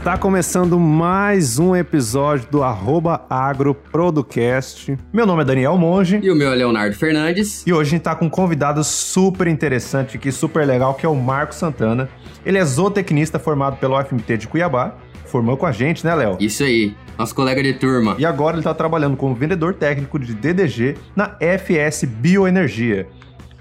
Está começando mais um episódio do arroba agroprodocast. Meu nome é Daniel Monge. E o meu é Leonardo Fernandes. E hoje a gente está com um convidado super interessante aqui, super legal, que é o Marco Santana. Ele é zootecnista formado pelo UFMT de Cuiabá. Formou com a gente, né, Léo? Isso aí, nosso colega de turma. E agora ele está trabalhando como vendedor técnico de DDG na FS Bioenergia.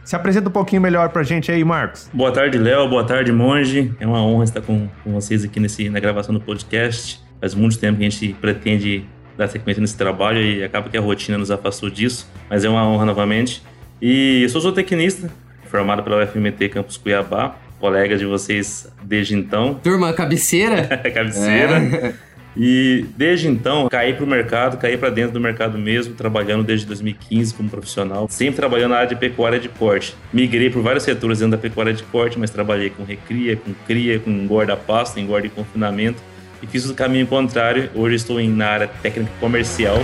Se apresenta um pouquinho melhor pra gente aí, Marcos. Boa tarde, Léo. Boa tarde, Monge. É uma honra estar com, com vocês aqui nesse, na gravação do podcast. Faz muito tempo que a gente pretende dar sequência nesse trabalho e acaba que a rotina nos afastou disso, mas é uma honra novamente. E eu sou zootecnista, formado pela UFMT Campus Cuiabá, colega de vocês desde então. Turma cabeceira? cabeceira. É. E desde então, caí para o mercado, caí para dentro do mercado mesmo, trabalhando desde 2015 como profissional, sempre trabalhando na área de pecuária de corte. Migrei por vários setores dentro da pecuária de corte, mas trabalhei com recria, com cria, com engorda pasto, engorda e confinamento. E fiz o caminho contrário. Hoje estou na área técnica comercial.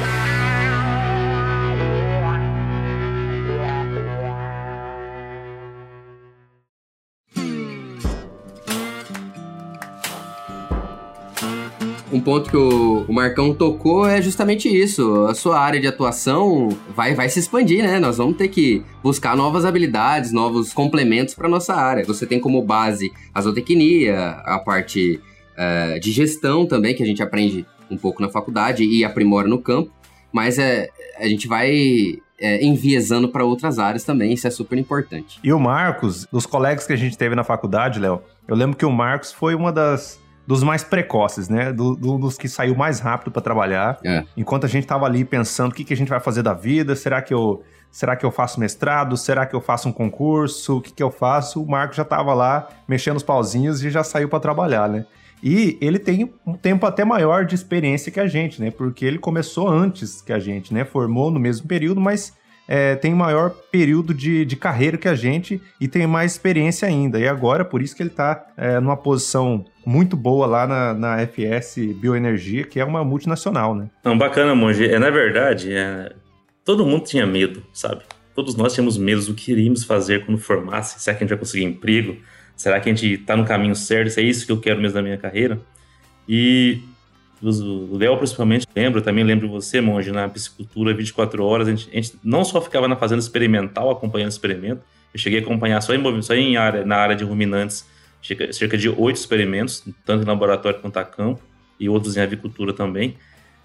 Um ponto que o, o, Marcão tocou é justamente isso. A sua área de atuação vai, vai se expandir, né? Nós vamos ter que buscar novas habilidades, novos complementos para nossa área. Você tem como base a zootecnia, a parte uh, de gestão também, que a gente aprende um pouco na faculdade e aprimora no campo. Mas é, a gente vai é, enviesando para outras áreas também, isso é super importante. E o Marcos, os colegas que a gente teve na faculdade, Léo, eu lembro que o Marcos foi uma das dos mais precoces, né? Do, do, dos que saiu mais rápido para trabalhar. É. Enquanto a gente tava ali pensando o que, que a gente vai fazer da vida, será que eu será que eu faço mestrado? Será que eu faço um concurso? O que, que eu faço? O Marco já tava lá mexendo os pauzinhos e já saiu para trabalhar, né? E ele tem um tempo até maior de experiência que a gente, né? Porque ele começou antes que a gente, né? Formou no mesmo período, mas é, tem maior período de, de carreira que a gente e tem mais experiência ainda. E agora, por isso que ele está é, numa posição muito boa lá na, na FS Bioenergia, que é uma multinacional, né? Não, bacana, Monge. É, na verdade, é... todo mundo tinha medo, sabe? Todos nós tínhamos medo do que iríamos fazer quando formasse. Será que a gente vai conseguir emprego? Será que a gente está no caminho certo? Se é isso que eu quero mesmo na minha carreira? E o Léo principalmente lembro, também lembro você, Monge, na piscicultura 24 horas, a gente, a gente, não só ficava na fazenda experimental acompanhando o experimento, eu cheguei a acompanhar só em, só em área, na área de ruminantes cerca de oito experimentos, tanto em laboratório quanto a campo, e outros em avicultura também.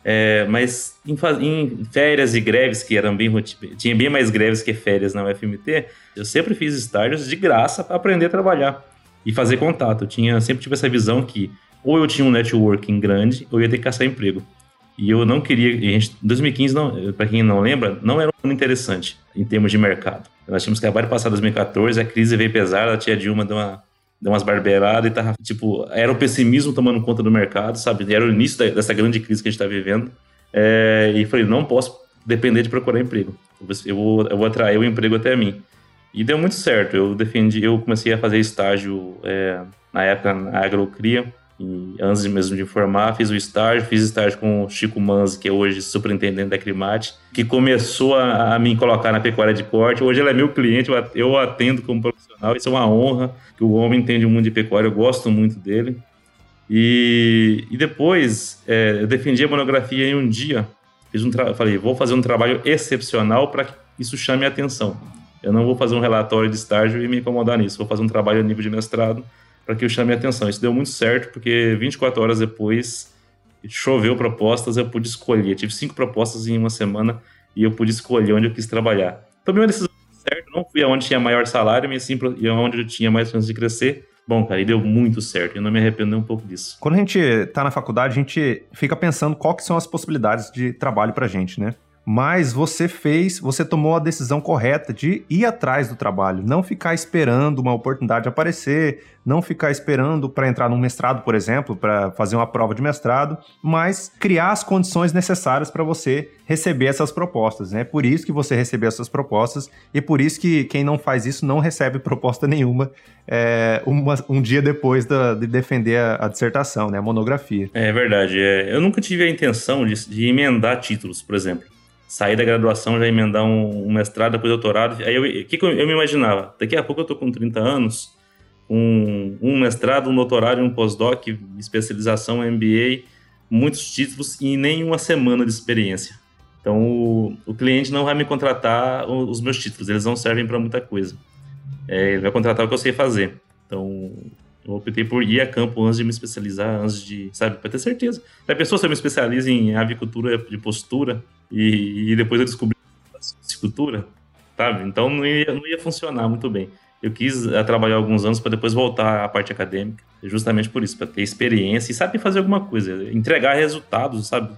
É, mas em, em, férias e greves, que eram bem tinha bem mais greves que férias na UFMT, eu sempre fiz estágios de graça para aprender a trabalhar e fazer contato. Eu tinha, sempre tive essa visão que ou eu tinha um networking grande ou eu ia ter que caçar emprego. E eu não queria. Em 2015, para quem não lembra, não era um ano interessante em termos de mercado. Nós tínhamos acabado de passar 2014, a crise veio pesada, a tia Dilma deu uma deu umas barbeiradas e tava, tipo, era o pessimismo tomando conta do mercado, sabe? Era o início da, dessa grande crise que a gente tá vivendo. É, e falei, não posso depender de procurar emprego. Eu vou, eu vou atrair o emprego até mim. E deu muito certo. Eu defendi, eu comecei a fazer estágio é, na época na Agrocria. E antes mesmo de formar, fiz o estágio, fiz estágio com o Chico Manzi, que é hoje superintendente da Climate, que começou a, a, me colocar na pecuária de corte. Hoje ele é meu cliente, eu atendo como profissional. Isso é uma honra, que o homem entende o mundo de pecuária, eu gosto muito dele. E, e depois, é, eu defendi a monografia em um dia. Fiz um falei, vou fazer um trabalho excepcional para que isso chame a atenção. Eu não vou fazer um relatório de estágio e me incomodar nisso. Vou fazer um trabalho a nível de mestrado para que eu chame a atenção. Isso deu muito certo, porque 24 horas depois choveu propostas, eu pude escolher. Eu tive cinco propostas em uma semana e eu pude escolher onde eu quis trabalhar. Tomei uma decisão certa, não fui aonde tinha maior salário, mas sim aonde eu tinha mais chance de crescer. Bom, cara, e deu muito certo. Eu não me arrependo nem um pouco disso. Quando a gente está na faculdade, a gente fica pensando quais são as possibilidades de trabalho pra gente, né? Mas você fez, você tomou a decisão correta de ir atrás do trabalho, não ficar esperando uma oportunidade aparecer, não ficar esperando para entrar num mestrado, por exemplo, para fazer uma prova de mestrado, mas criar as condições necessárias para você receber essas propostas. É né? por isso que você recebeu essas propostas e por isso que quem não faz isso não recebe proposta nenhuma é, uma, um dia depois da, de defender a, a, dissertação, né? a monografia. É verdade. É, eu nunca tive a intenção de, de emendar títulos, por exemplo sair da graduação, já emendar um, um mestrado, depois doutorado. Aí o que, que eu, eu, me imaginava? Daqui a pouco eu tô com 30 anos, um, um mestrado, um doutorado, um pós-doc, especialização, MBA, muitos títulos e nem uma semana de experiência. Então, o, o cliente não vai me contratar os meus títulos, eles não servem para muita coisa. É, ele vai contratar o que eu sei fazer. Então, eu optei por ir a campo antes de me especializar, antes de, sabe, para ter certeza. A pessoa se me especializa em avicultura de postura e, e depois eu descobri piscicultura, sabe? Então não ia, não ia funcionar muito bem. Eu quis uh, trabalhar alguns anos para depois voltar à parte acadêmica, justamente por isso, para ter experiência e saber fazer alguma coisa, entregar resultados, sabe?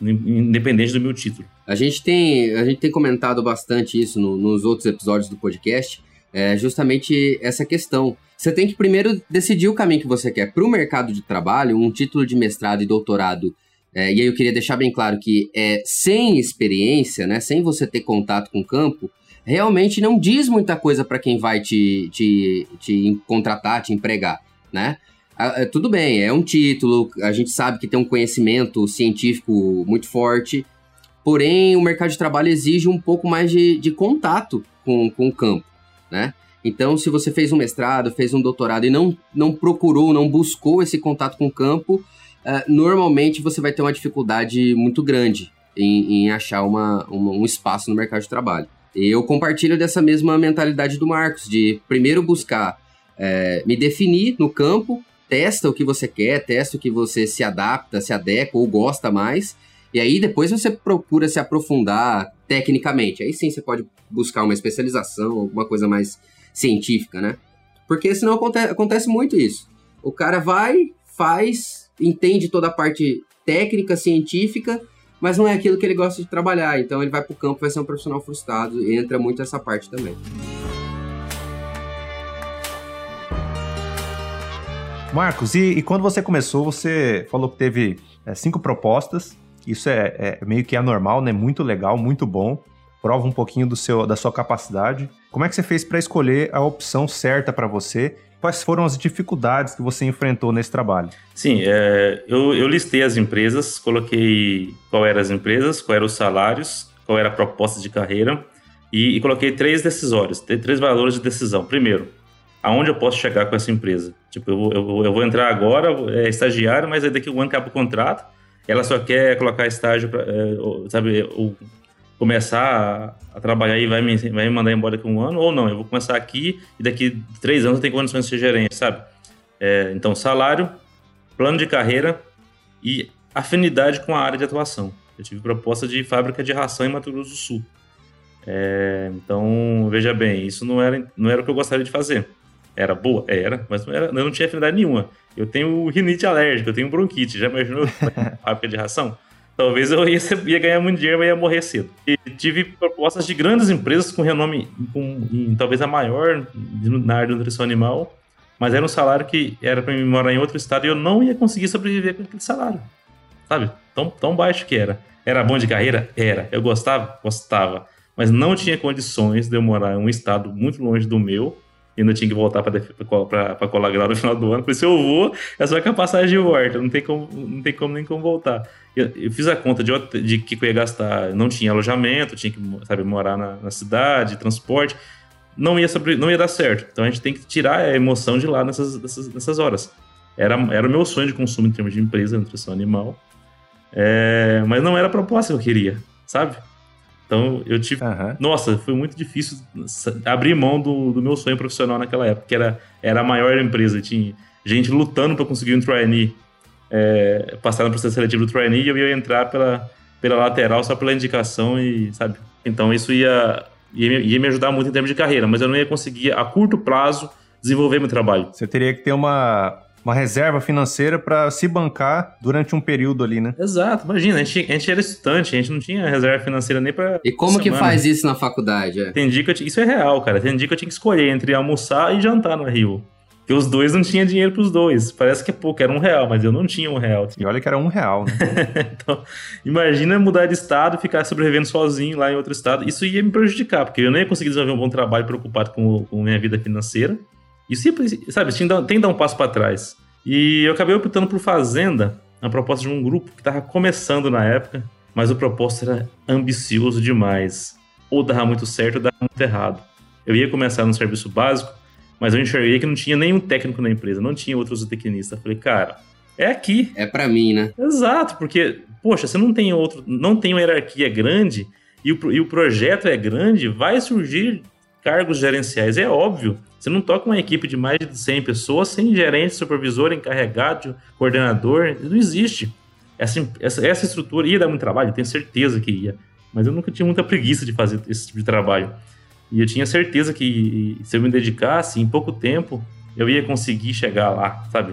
Independente do meu título. A gente tem, a gente tem comentado bastante isso no, nos outros episódios do podcast, é justamente essa questão. Você tem que primeiro decidir o caminho que você quer. Para o mercado de trabalho, um título de mestrado e doutorado, é, e aí eu queria deixar bem claro que é, sem experiência, né, sem você ter contato com o campo, realmente não diz muita coisa para quem vai te, te, te contratar, te empregar, né? É, tudo bem, é um título, a gente sabe que tem um conhecimento científico muito forte, porém o mercado de trabalho exige um pouco mais de, de contato com, com o campo, né? Então, se você fez um mestrado, fez um doutorado e não, não procurou, não buscou esse contato com o campo, uh, normalmente você vai ter uma dificuldade muito grande em, em achar uma, uma, um espaço no mercado de trabalho. Eu compartilho dessa mesma mentalidade do Marcos, de primeiro buscar é, me definir no campo, testa o que você quer, testa o que você se adapta, se adequa ou gosta mais, e aí depois você procura se aprofundar tecnicamente. Aí sim você pode buscar uma especialização, alguma coisa mais científica, né? Porque senão acontece, acontece muito isso. O cara vai, faz, entende toda a parte técnica, científica, mas não é aquilo que ele gosta de trabalhar. Então ele vai para o campo, vai ser um profissional frustrado e entra muito essa parte também. Marcos, e, e quando você começou, você falou que teve é, cinco propostas. Isso é, é, meio que anormal, né? Muito legal, muito bom. Prova um pouquinho do seu, da sua capacidade. Como é que você fez para escolher a opção certa para você quais foram as dificuldades que você enfrentou nesse trabalho? Sim, é, eu, eu, listei as empresas, coloquei qual eram as empresas, quais eram os salários, qual era a proposta de carreira e, e coloquei três decisórios, três valores de decisão. Primeiro, aonde eu posso chegar com essa empresa? Tipo, eu eu eu vou entrar agora, é estagiário, mas aí daqui a um ano acaba o contrato, ela só quer colocar estágio, pra, é, sabe, o, começar a, a, trabalhar e vai me, vai me mandar embora daqui a um ano, ou não, eu vou começar aqui e daqui três anos eu tenho condições de ser gerente, sabe? É, então, salário, plano de carreira e afinidade com a área de atuação. Eu tive proposta de fábrica de ração em Mato Grosso do Sul. É, então, veja bem, isso não era, não era o que eu gostaria de fazer. Era boa? Era, mas não era, eu não tinha afinidade nenhuma. Eu tenho rinite alérgica, eu tenho bronquite. Já imaginou fábrica de ração? Talvez eu ia, ia, ganhar muito dinheiro, mas ia morrer cedo. E tive propostas de grandes empresas com renome, com, em, talvez a maior na área de nutrição animal, mas era um salário que era para mim morar em outro estado e eu não ia conseguir sobreviver com aquele salário. Sabe? Tão, tão baixo que era. Era bom de carreira? Era. Eu gostava? Gostava. Mas não tinha condições de eu morar em um estado muito longe do meu e ainda tinha que voltar para colar grau no final do ano. Por isso eu vou, é só que a passagem de volta, não tem como, não tem como nem como voltar. Eu, eu fiz a conta de, de que eu ia gastar, não tinha alojamento, tinha que sabe, morar na, na cidade, transporte, não ia, sobre, não ia dar certo. Então a gente tem que tirar a emoção de lá nessas, nessas, nessas horas. Era, era o meu sonho de consumo em termos de empresa, nutrição animal, é, mas não era a proposta que eu queria, sabe? Então eu tive. Uhum. Nossa, foi muito difícil abrir mão do, do meu sonho profissional naquela época, que era, era a maior empresa. Tinha gente lutando para conseguir um trainee, é, passar no processo seletivo do trainee e eu ia entrar pela, pela lateral só pela indicação e, sabe? Então isso ia, ia, ia me ajudar muito em termos de carreira, mas eu não ia conseguir a curto prazo desenvolver meu trabalho. Você teria que ter uma, uma reserva financeira para se bancar durante um período ali, né? Exato, imagina, a gente, a gente era estudante, a gente não tinha reserva financeira nem para. E como semana. que faz isso na faculdade? É? Tem dia que isso é real, cara. Tem dia que eu tinha que escolher entre almoçar e jantar no Rio. Porque os dois não tinha dinheiro pros dois. Parece que é pouco, era um real, mas eu não tinha um real. E olha que era um real, né? então, imagina mudar de estado e ficar sobrevivendo sozinho lá em outro estado. Isso ia me prejudicar, porque eu não ia conseguir desenvolver um bom trabalho preocupado com, com minha vida financeira. Isso, sabe, tem que dar um passo para trás. E eu acabei optando por Fazenda, a proposta de um grupo que estava começando na época, mas o propósito era ambicioso demais. Ou dava muito certo ou dava muito errado. Eu ia começar no serviço básico, Mas eu enxerguei que não tinha nenhum técnico na empresa, não tinha outros zootecnistas. Falei, cara, é aqui. É para mim, né? Exato, porque, poxa, você não tem outro, não tem uma hierarquia grande e o, e o projeto é grande, vai surgir cargos gerenciais, é óbvio. Você não toca uma equipe de mais de 100 pessoas sem gerente, supervisor, encarregado, coordenador, não existe. Essa, essa, essa estrutura ia dar muito trabalho, tenho certeza que ia. Mas eu nunca tinha muita preguiça de fazer esse tipo de trabalho. E eu tinha certeza que se eu me dedicasse, em pouco tempo, eu ia conseguir chegar lá, sabe?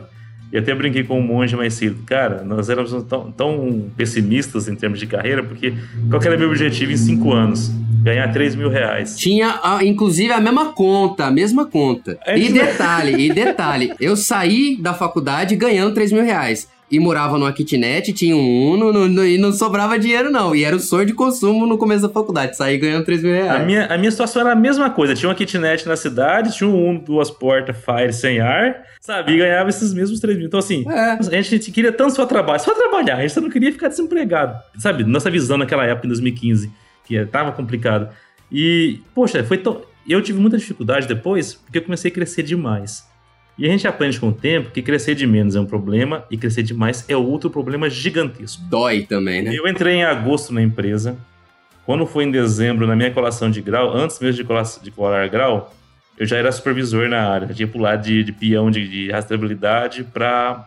E até brinquei com um monge mais cedo. Cara, nós éramos tão, tão, pessimistas em termos de carreira, porque qual era meu objetivo em cinco anos? Ganhar 3 mil reais. Tinha, inclusive, a mesma conta, a mesma conta. É e detalhe, e detalhe, eu saí da faculdade ganhando 3 mil reais e morava numa kitnet, tinha um Uno no, no, e não sobrava dinheiro, não. E era o sonho de consumo no começo da faculdade, sair ganhando 3 mil reais. A minha, a minha situação era a mesma coisa. Tinha uma kitnet na cidade, tinha um Uno, duas portas, Fire sem ar, sabe? E ganhava esses mesmos 3 mil. Então, assim, é. a gente queria tanto só trabalhar, só trabalhar, a gente só não queria ficar desempregado. Sabe? Nossa visão naquela época, em 2015, que tava complicado. E, poxa, foi tão. Eu tive muita dificuldade depois, porque eu comecei a crescer demais. E a gente aprende com o tempo que crescer de menos é um problema e crescer demais é outro problema gigantesco. Dói também, né? Eu entrei em agosto na empresa. Quando foi em dezembro, na minha colação de grau, antes mesmo de colar, de colar grau, eu já era supervisor na área. Já tinha pulado de, de peão de, de rastreabilidade para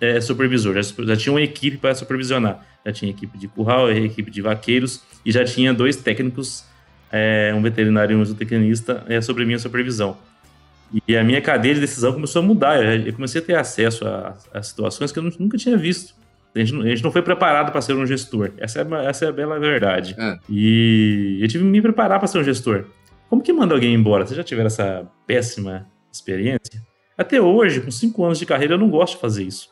é, supervisor. Já, já, tinha uma equipe para supervisionar. Já tinha equipe de curral, equipe de vaqueiros e já tinha dois técnicos, é, um veterinário e um zootecnista, é, sobre minha supervisão. E a minha cadeia de decisão começou a mudar. Eu comecei a ter acesso a, a situações que eu nunca tinha visto. A gente, a gente não foi preparado para ser um gestor. Essa é, essa é a bela verdade. É. E eu tive que me preparar para ser um gestor. Como que manda alguém embora? Vocês já tiveram essa péssima experiência? Até hoje, com cinco anos de carreira, eu não gosto de fazer isso.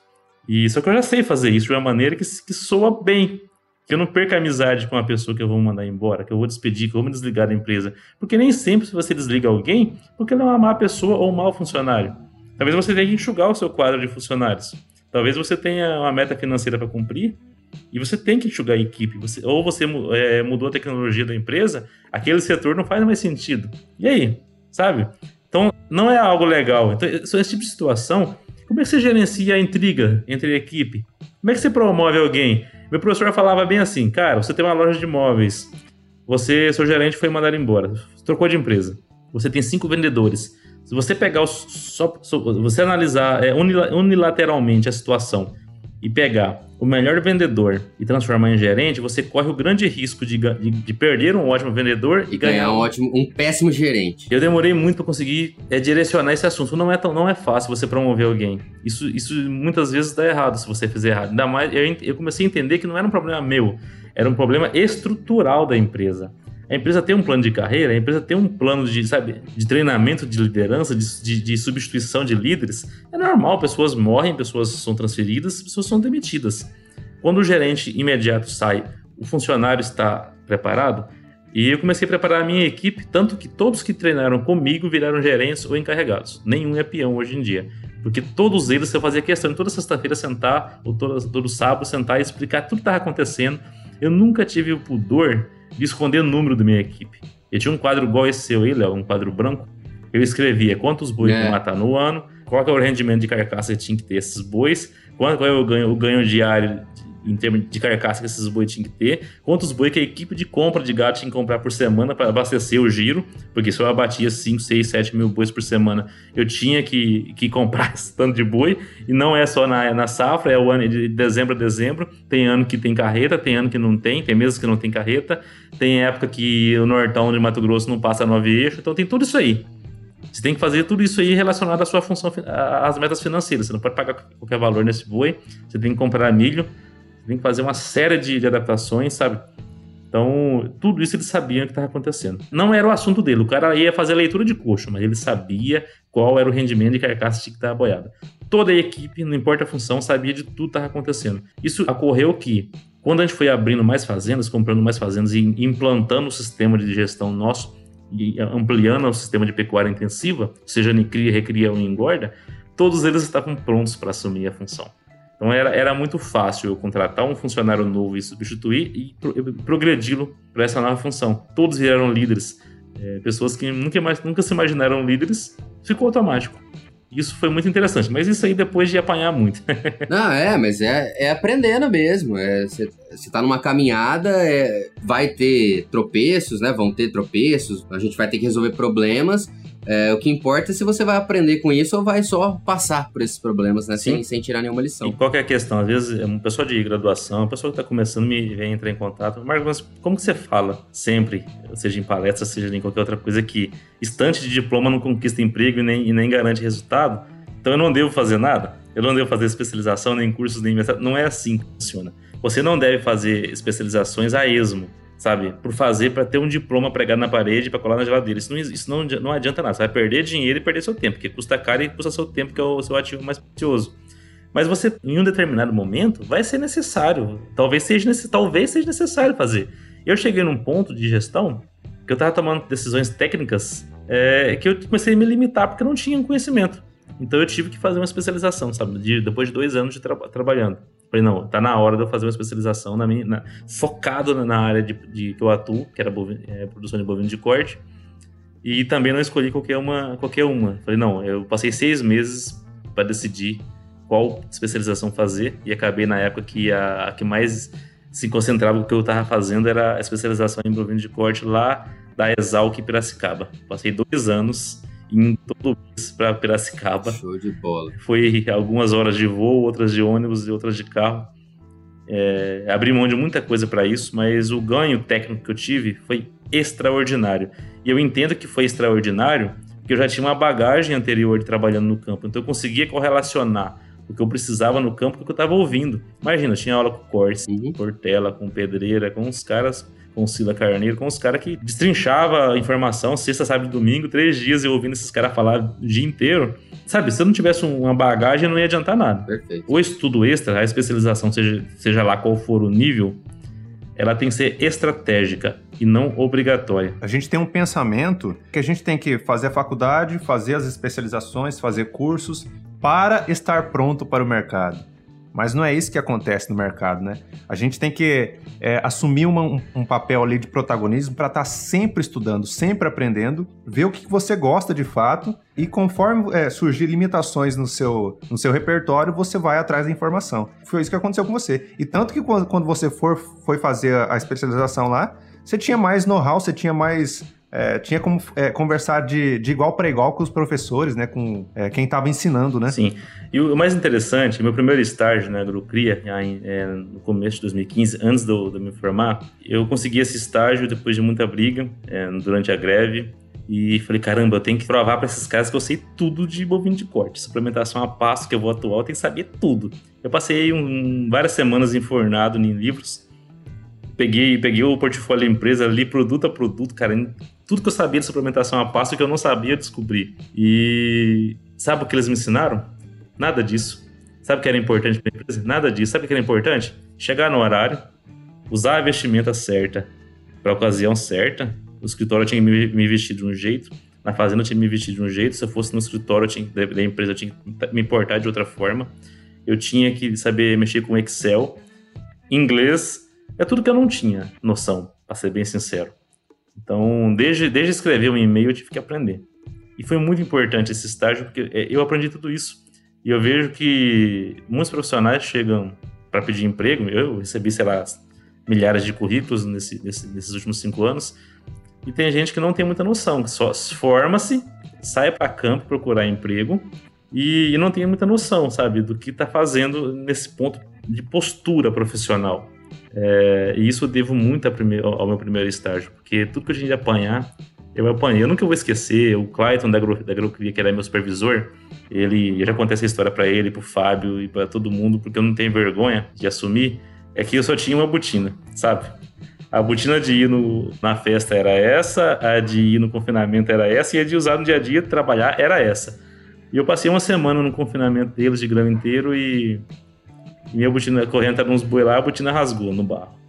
E só que eu já sei fazer isso de uma maneira que, que soa bem que eu não perca amizade com a pessoa que eu vou mandar embora, que eu vou despedir, que eu vou me desligar da empresa. Porque nem sempre você desliga alguém porque ela é uma má pessoa ou um mau funcionário. Talvez você tenha que enxugar o seu quadro de funcionários. Talvez você tenha uma meta financeira para cumprir e você tem que enxugar a equipe. Você, ou você é, mudou a tecnologia da empresa, aquele setor não faz mais sentido. E aí? Sabe? Então, não é algo legal. Então, esse tipo de situação, como é que você gerencia a intriga entre a equipe? Como é que você promove alguém? Meu professor falava bem assim, cara, você tem uma loja de imóveis, você, seu gerente foi mandado embora, trocou de empresa, você tem cinco vendedores. Se você pegar os, só, você analisar é, unilateralmente a situação e pegar o melhor vendedor e transformar em gerente, você corre o grande risco de, de, de perder um ótimo vendedor e, e ganhar, ganhar um ótimo, um péssimo gerente. Eu demorei muito para conseguir é, direcionar esse assunto. Não é tão, não é fácil você promover alguém. Isso, isso muitas vezes dá errado se você fizer errado. Ainda mais, eu, eu comecei a entender que não era um problema meu, era um problema estrutural da empresa. A empresa tem um plano de carreira, a empresa tem um plano de, sabe, de treinamento de liderança, de, de, de substituição de líderes. É normal, pessoas morrem, pessoas são transferidas, pessoas são demitidas. Quando o gerente imediato sai, o funcionário está preparado, e eu comecei a preparar a minha equipe, tanto que todos que treinaram comigo viraram gerentes ou encarregados. Nenhum é peão hoje em dia. Porque todos eles eu fazia questão de toda sexta-feira sentar, ou todo, todo sábado sentar e explicar tudo que estava acontecendo. Eu nunca tive o pudor de esconder o número da minha equipe. Eu tinha um quadro igual esse seu aí, Léo, um quadro branco. Eu escrevia quantos bois é. matar no ano, qual é o rendimento de carcaça que tinha que ter esses bois, qual é o ganho, o ganho diário em termos de carcaça que esses boi tinham que ter, quantos boi que a equipe de compra de gado tinha que comprar por semana para abastecer o giro, porque se eu abatia 5, 6, 7 mil bois por semana, eu tinha que, que comprar esse tanto de boi, e não é só na, na safra, é o ano de dezembro a dezembro, tem ano que tem carreta, tem ano que não tem, tem meses que não tem carreta, tem época que o Nortão de Mato Grosso não passa nove eixos, então tem tudo isso aí. Você tem que fazer tudo isso aí relacionado à sua função, às metas financeiras. Você não pode pagar qualquer valor nesse boi, você tem que comprar milho, tem que fazer uma série de, de adaptações, sabe? Então, tudo isso eles sabiam que estava acontecendo. Não era o assunto dele, o cara ia fazer a leitura de coxo, mas ele sabia qual era o rendimento de carcaça que tinha que estar boiada. Toda a equipe, não importa a função, sabia de tudo que estava acontecendo. Isso ocorreu que, quando a gente foi abrindo mais fazendas, comprando mais fazendas e implantando o sistema de gestão nosso, e ampliando o sistema de pecuária intensiva, seja em cria, recria ou engorda, todos eles estavam prontos para assumir a função. Então era, era muito fácil eu contratar um funcionário novo e substituir e pro, progredi-lo para essa nova função. Todos viraram líderes, é, pessoas que nunca, mais, nunca se imaginaram líderes ficou automático. Isso foi muito interessante, mas isso aí depois de apanhar muito. Não, é, mas é, é aprendendo mesmo. Você é, tá numa caminhada, é, vai ter tropeços, né? Vão ter tropeços, a gente vai ter que resolver problemas. É, o que importa é se você vai aprender com isso ou vai só passar por esses problemas, né? Sem, sem, tirar nenhuma lição. E qual é a questão? Às vezes, uma pessoa de graduação, uma pessoa que está começando me vem entrar em contato. Marcos, mas como que você fala sempre, seja em palestra, seja em qualquer outra coisa, que estante de diploma não conquista emprego e nem, e nem garante resultado? Então eu não devo fazer nada? Eu não devo fazer especialização, nem cursos, nem mestrado? Não é assim que funciona. Você não deve fazer especializações a esmo sabe? Por fazer, para ter um diploma pregado na parede para colar na geladeira. Isso, não, isso não, não adianta nada. Você vai perder dinheiro e perder seu tempo, porque custa caro e custa seu tempo, que é o seu ativo mais precioso. Mas você, em um determinado momento, vai ser necessário. Talvez seja, talvez seja necessário fazer. Eu cheguei num ponto de gestão que eu estava tomando decisões técnicas é, que eu comecei a me limitar porque eu não tinha conhecimento. Então eu tive que fazer uma especialização, sabe? De, depois de dois anos de tra trabalhando. Falei, não, tá na hora de eu fazer uma especialização na minha, na, focado na área de, de, que eu atuo, que era bovino, é, produção de bovino de corte. E também não escolhi qualquer uma. Qualquer uma. Falei, não, eu passei seis meses para decidir qual especialização fazer e acabei na época que a, a que mais se concentrava no que eu estava fazendo era a especialização em bovino de corte lá da Exalc Piracicaba. Passei dois anos em todo mês para Piracicaba. Show de bola. Foi algumas horas de voo, outras de ônibus e outras de carro. É, abri mão de muita coisa para isso, mas o ganho técnico que eu tive foi extraordinário. E eu entendo que foi extraordinário porque eu já tinha uma bagagem anterior de trabalhando no campo, então eu conseguia correlacionar o que eu precisava no campo com o que eu estava ouvindo. Imagina, eu tinha aula com Corse, uhum. Portela, com Pedreira, com uns caras com o Sila Carneiro, com os caras que destrinchava informação sexta, sábado e domingo, três dias eu ouvindo esses caras falar o dia inteiro. Sabe, se eu não tivesse uma bagagem, não ia adiantar nada. Perfeito. O estudo extra, a especialização, seja, seja lá qual for o nível, ela tem que ser estratégica e não obrigatória. A gente tem um pensamento que a gente tem que fazer a faculdade, fazer as especializações, fazer cursos para estar pronto para o mercado. Mas não é isso que acontece no mercado, né? A gente tem que é, assumir uma, um, um, papel ali de protagonismo para estar tá sempre estudando, sempre aprendendo, ver o que você gosta de fato e conforme é, surgir limitações no seu, no seu repertório, você vai atrás da informação. Foi isso que aconteceu com você. E tanto que quando, quando você for, foi fazer a especialização lá, você tinha mais know-how, você tinha mais é, tinha como é, conversar de, de igual para igual com os professores, né? Com é, quem estava ensinando, né? Sim. E o, mais interessante, meu primeiro estágio na Agrocria, é, no começo de 2015, antes de eu me formar, eu consegui esse estágio depois de muita briga é, durante a greve. E falei, caramba, eu tenho que provar para esses caras que eu sei tudo de bovino de corte. Suplementação a passo que eu vou atuar, eu tenho que saber tudo. Eu passei um, várias semanas enfornado em livros peguei, peguei o portfólio da empresa ali, produto a produto, cara. Tudo que eu sabia de suplementação a passo que eu não sabia descobrir. E sabe o que eles me ensinaram? Nada disso. Sabe o que era importante para a empresa? Nada disso. Sabe o que era importante? Chegar no horário, usar a vestimenta certa para a ocasião certa. No escritório tinha que me, me vestir de um jeito, na fazenda eu tinha que me vestir de um jeito. Se eu fosse no escritório tinha, da empresa, eu tinha que me importar de outra forma. Eu tinha que saber mexer com Excel, inglês é tudo que eu não tinha noção, para ser bem sincero. Então, desde, desde escrever um e-mail, eu tive que aprender. E foi muito importante esse estágio, porque é, eu aprendi tudo isso. E eu vejo que muitos profissionais chegam para pedir emprego. Eu recebi, sei lá, milhares de currículos nesse, nesse, nesses últimos cinco anos. E tem gente que não tem muita noção, que só forma-se, sai para campo procurar emprego e, e, não tem muita noção, sabe, do que está fazendo nesse ponto de postura profissional. É, e isso eu devo muito ao meu primeiro estágio, porque tudo que a gente apanhar, eu apanhei. Eu nunca vou esquecer, o Clayton da, Agro, da que era meu supervisor, ele, eu já contei essa história para ele, pro Fábio e para todo mundo, porque eu não tenho vergonha de assumir, é que eu só tinha uma botina, sabe? A botina de ir no, na festa era essa, a de ir no confinamento era essa, e a de usar no dia a dia, trabalhar, era essa. E eu passei uma semana no confinamento deles de grão inteiro e minha botina corrente era uns boi lá, a botina rasgou no barro.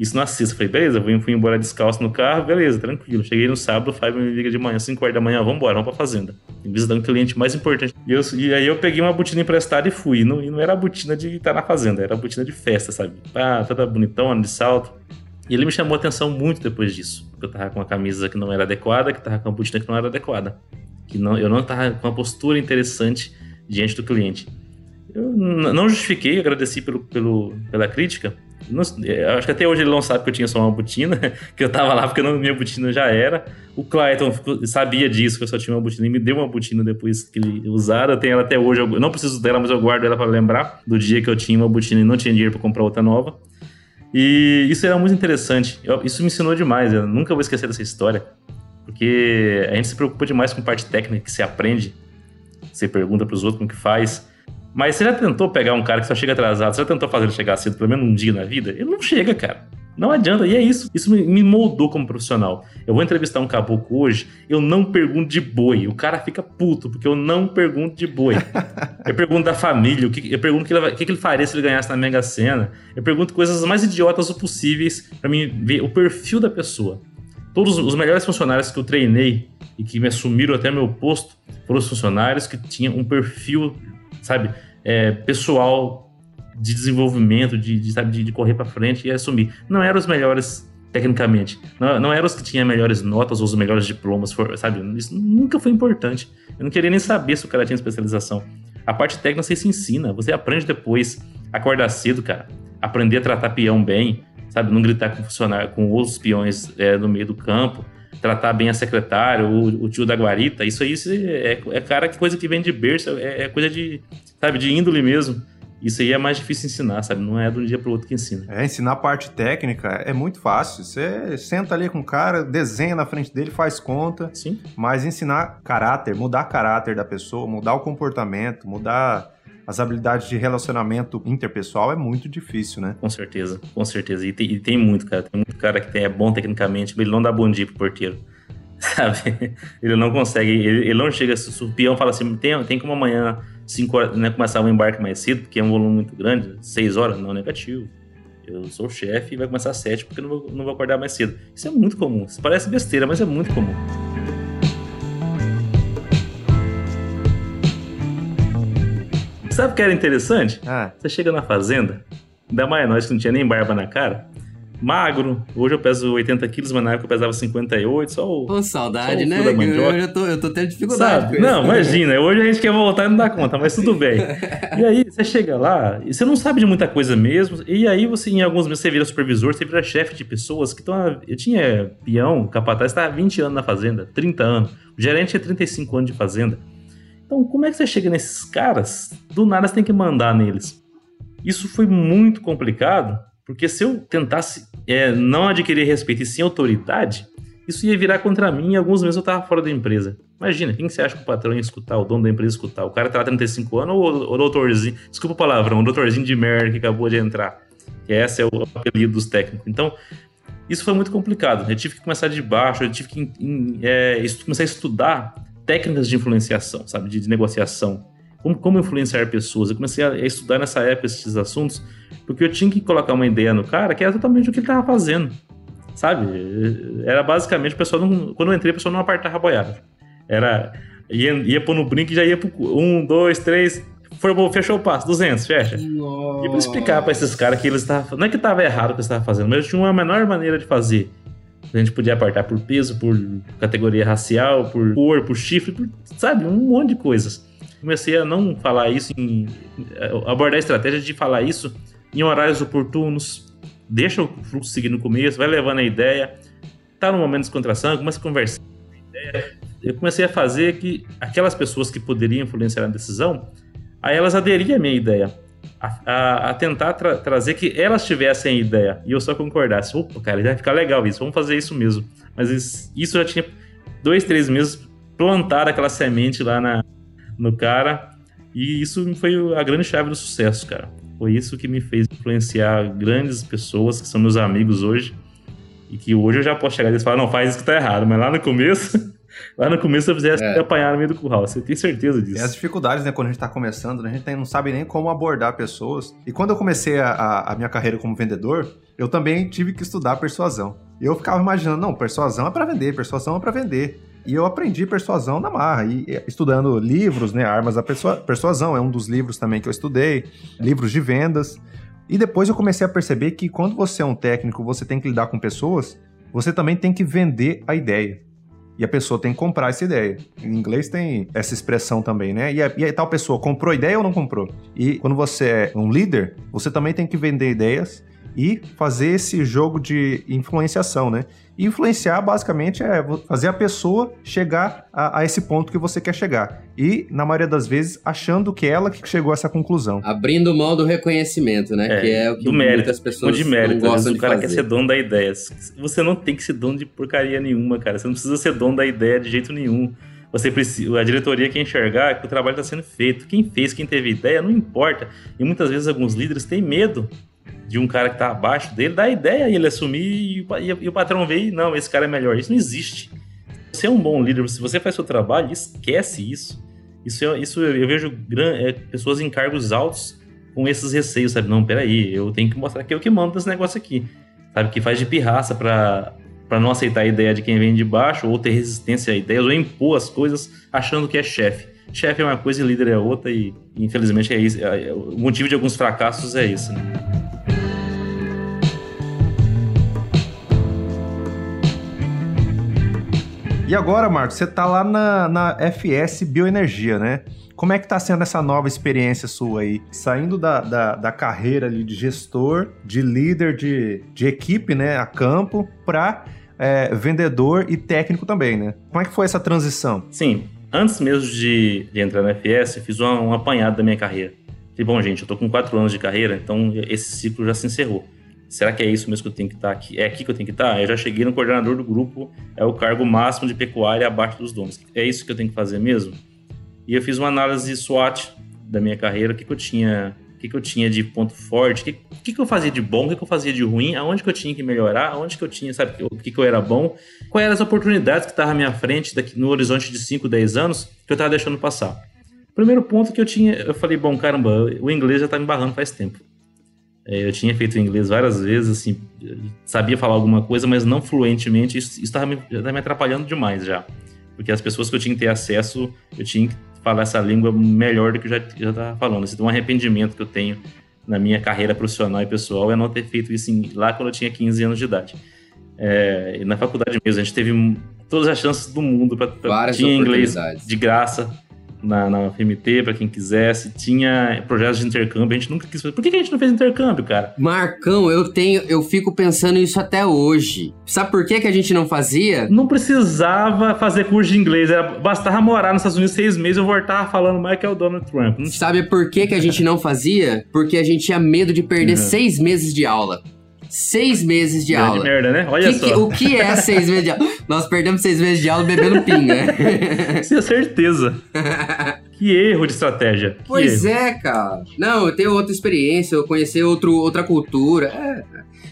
Isso na sexta. Falei, beleza, fui embora descalço no carro, beleza, tranquilo. Cheguei no sábado, o Fábio me liga de manhã, 5 horas da manhã, vamos embora, vamos pra fazenda. Visitando um cliente mais importante. E, eu, e, aí eu peguei uma botina emprestada e fui. E não, e não era a botina de estar na fazenda, era a botina de festa, sabe? Ah, toda bonitona, de salto. E ele me chamou a atenção muito depois disso. Porque eu tava com uma camisa que não era adequada, que tava com uma botina que não era adequada. que não, eu não estava com uma postura interessante diante do cliente. Eu não justifiquei, agradeci pelo, pelo, pela crítica. Não, acho que até hoje ele não sabe que eu tinha só uma botina, que eu tava lá porque não, minha botina já era. O Clayton sabia disso, que eu só tinha uma botina e me deu uma botina depois que ele usaram. Eu tenho ela até hoje, eu não preciso dela, mas eu guardo ela para lembrar do dia que eu tinha uma botina e não tinha dinheiro para comprar outra nova. E isso era muito interessante. Eu, isso me ensinou demais, eu nunca vou esquecer dessa história. Porque a gente se preocupa demais com parte técnica que se aprende. Você pergunta para os outros como que faz. Mas você já tentou pegar um cara que só chega atrasado? Você já tentou fazer ele chegar cedo pelo menos um dia na vida? Ele não chega, cara. Não adianta. E é isso. Isso me moldou como profissional. Eu vou entrevistar um caboclo hoje, eu não pergunto de boi. O cara fica puto, porque eu não pergunto de boi. eu pergunto da família, eu pergunto o que, ele, o que ele faria se ele ganhasse na Mega Sena. Eu pergunto coisas mais idiotas possíveis para mim ver o perfil da pessoa. Todos os melhores funcionários que eu treinei e que me assumiram até meu posto foram os funcionários que tinham um perfil sabe, é, pessoal de desenvolvimento, de, de sabe, de, de correr para frente e assumir. Não eram os melhores tecnicamente, não, não eram os que tinham melhores notas ou os melhores diplomas, sabe? Isso nunca foi importante. Eu não queria nem saber se o cara tinha especialização. A parte técnica você se ensina, você aprende depois. Acordar cedo, cara. Aprender a tratar peão bem, sabe? Não gritar com funcionário, com outros peões é, no meio do campo tratar bem a secretária, o, o tio da guarita, isso aí é, é cara que coisa que vem de berço, é, é, coisa de, sabe, de índole mesmo. Isso aí é mais difícil ensinar, sabe? Não é de um dia para o outro que ensina. É, ensinar a parte técnica é muito fácil. Você senta ali com o cara, desenha na frente dele, faz conta. Sim. Mas ensinar caráter, mudar caráter da pessoa, mudar o comportamento, mudar as habilidades de relacionamento interpessoal é muito difícil, né? Com certeza, com certeza. E tem, e tem muito, cara. Tem muito cara que é bom tecnicamente, mas ele não dá bom dia pro porteiro. Sabe? Ele não consegue, ele, ele não chega. Se o peão fala assim, tem, tem como amanhã 5 horas, né, começar o um embarque mais cedo, porque é um volume muito grande, 6 horas? Não, negativo. Eu sou o chefe e vai começar às 7 porque não vou, não vou acordar mais cedo. Isso é muito comum. Isso parece besteira, mas é muito comum. Sabe o que era interessante? Ah. Você chega na fazenda, ainda mais nós que não tinha nem barba na cara, magro. Hoje eu peso 80 quilos, mas na época eu pesava 58, só o. Pô, saudade, né? Eu, já tô, eu tô tendo dificuldade. Não, imagina. Hoje a gente quer voltar e não dá conta, mas tudo bem. E aí, você chega lá e você não sabe de muita coisa mesmo. E aí, você, em alguns meses, você vira supervisor, você vira chefe de pessoas que estão. Eu tinha peão, capataz, estava 20 anos na fazenda, 30 anos. O gerente tinha 35 anos de fazenda. Então, como é que você chega nesses caras? Do nada você tem que mandar neles. Isso foi muito complicado, porque se eu tentasse é, não adquirir respeito e sim autoridade, isso ia virar contra mim e alguns meses eu tava fora da empresa. Imagina, quem você acha que o patrão ia escutar, o dono da empresa escutar? O cara tá 35 anos ou o doutorzinho, desculpa o palavrão, o doutorzinho de merda que acabou de entrar. Que esse é o apelido dos técnicos. Então, isso foi muito complicado. Eu tive que começar de baixo, eu tive que é, começar a estudar técnicas de influenciação, sabe? De, de negociação. Como, como, influenciar pessoas. Eu comecei a, a, estudar nessa época esses assuntos, porque eu tinha que colocar uma ideia no cara que era totalmente o que ele estava fazendo. Sabe? Era basicamente o pessoal não, Quando eu entrei, o pessoal não apartava a boiada. Era. Ia, ia pôr no brinco e já ia pro. Um, dois, três. Formou, fechou o passo, 200, fecha. Nossa. E pra explicar pra esses caras que eles estavam. Não é que estava errado o que eles estavam fazendo, mas tinha uma menor maneira de fazer. A gente podia apartar por peso, por categoria racial, por cor, por chifre, por, sabe, um monte de coisas. Comecei a não falar isso, em, abordar a estratégia de falar isso em horários oportunos. Deixa o fluxo seguir no começo, vai levando a ideia. Tá no momento de descontração, começa a conversar. Eu comecei a fazer que aquelas pessoas que poderiam influenciar a decisão, a elas aderiam à minha ideia a, a, tentar tra trazer que elas tivessem ideia e eu só concordasse. Opa, cara, vai ficar legal isso, vamos fazer isso mesmo. Mas isso, isso já tinha dois, três meses plantar aquela semente lá na, no cara e isso foi a grande chave do sucesso, cara. Foi isso que me fez influenciar grandes pessoas que são meus amigos hoje e que hoje eu já posso chegar e falar, não, faz isso que tá errado, mas lá no começo Lá no começo eu fizesse é. apanhar no meio do curral, você tem certeza disso. As dificuldades, né, quando a gente tá começando, né? A gente não sabe nem como abordar pessoas. E quando eu comecei a, a minha carreira como vendedor, eu também tive que estudar persuasão. E eu ficava imaginando, não, persuasão é para vender, persuasão é para vender. E eu aprendi persuasão na marra, e estudando livros, né, Armas da Persuasão, é um dos livros também que eu estudei, livros de vendas. E depois eu comecei a perceber que quando você é um técnico, você tem que lidar com pessoas, você também tem que vender a ideia. E a pessoa tem que comprar essa ideia. Em inglês tem essa expressão também, né? E a, e a tal pessoa comprou ideia ou não comprou? E quando você é um líder, você também tem que vender ideias e fazer esse jogo de influenciação, né? E influenciar basicamente é fazer a pessoa chegar a, a, esse ponto que você quer chegar. E, na maioria das vezes, achando que é ela que chegou a essa conclusão. Abrindo mão do reconhecimento, né? É, que é o que do mérito, muitas pessoas de mérito. não gostam o de cara fazer. quer ser dono da ideia. Você não tem que ser dono de porcaria nenhuma, cara. Você não precisa ser dono da ideia de jeito nenhum. Você precisa, a diretoria quer enxergar que o trabalho está sendo feito. Quem fez, quem teve ideia, não importa. E muitas vezes alguns líderes têm medo de um cara que está abaixo dele, dar ideia ele assumir e, e, e, o patrão vê e não, esse cara é melhor. Isso não existe. Você é um bom líder, se você faz seu trabalho, esquece isso. Isso, é, isso eu vejo gran, é, pessoas em cargos altos com esses receios, sabe? Não, peraí, eu tenho que mostrar que eu que mando desse negócio aqui. Sabe? Que faz de pirraça para para não aceitar a ideia de quem vem de baixo, ou ter resistência a ideias, ou impor as coisas achando que é chefe. Chefe é uma coisa e líder é outra, e infelizmente é isso. É, o motivo de alguns fracassos é esse. Né? E agora, Marcos, você tá lá na, na FS Bioenergia, né? Como é que tá sendo essa nova experiência sua aí? Saindo da, da, da carreira ali de gestor, de líder de, de equipe, né, a campo, para é, vendedor e técnico também, né? Como é que foi essa transição? Sim, antes mesmo de, de entrar na FS, fiz um, um apanhado da minha carreira. Falei, bom, gente, eu tô com quatro anos de carreira, então esse ciclo já se encerrou será que é isso mesmo que eu tenho que estar aqui? É aqui que eu tenho que estar? Eu já cheguei no coordenador do grupo, é o cargo máximo de pecuária abaixo dos donos. É isso que eu tenho que fazer mesmo? E eu fiz uma análise SWOT da minha carreira, o que, que eu tinha, o que, que eu tinha de ponto forte, o que, que, que eu fazia de bom, o que, que eu fazia de ruim, aonde que eu tinha que melhorar, aonde que eu tinha, sabe, o que, que eu era bom, quais eram as oportunidades que estavam à minha frente daqui, no horizonte de 5, 10 anos que eu estava deixando passar. Primeiro ponto que eu tinha, eu falei, bom, caramba, o inglês já está me barrando faz tempo. É, eu tinha feito inglês várias vezes, assim, sabia falar alguma coisa, mas não fluentemente. Isso estava me, me atrapalhando demais já. Porque as pessoas que eu tinha que ter acesso, eu tinha que falar essa língua melhor do que eu já estava falando. Então, um arrependimento que eu tenho na minha carreira profissional e pessoal é não ter feito isso em, lá quando eu tinha 15 anos de idade. É, e na faculdade mesmo, a gente teve todas as chances do mundo para tinha inglês de graça na, na FMT, para quem quisesse. Tinha projetos de intercâmbio, a gente nunca quis fazer. Por que, que a gente não fez intercâmbio, cara? Marcão, eu tenho, eu fico pensando isso até hoje. Sabe por que, que a gente não fazia? Não precisava fazer curso de inglês, era, bastava morar nos Estados Unidos seis meses e eu voltava falando mais que é o Donald Trump. Não... Sabe por que, que a gente não fazia? Porque a gente tinha medo de perder uhum. seis meses de aula. Seis meses de Grande aula. merda, né? Olha que, só. Que, o que é seis meses de aula? Nós perdemos seis meses de aula bebendo pinga. Tenho certeza. que erro de estratégia. Que pois erro. é, cara. Não, eu tenho outra experiência, eu conhecer outro, outra cultura. É,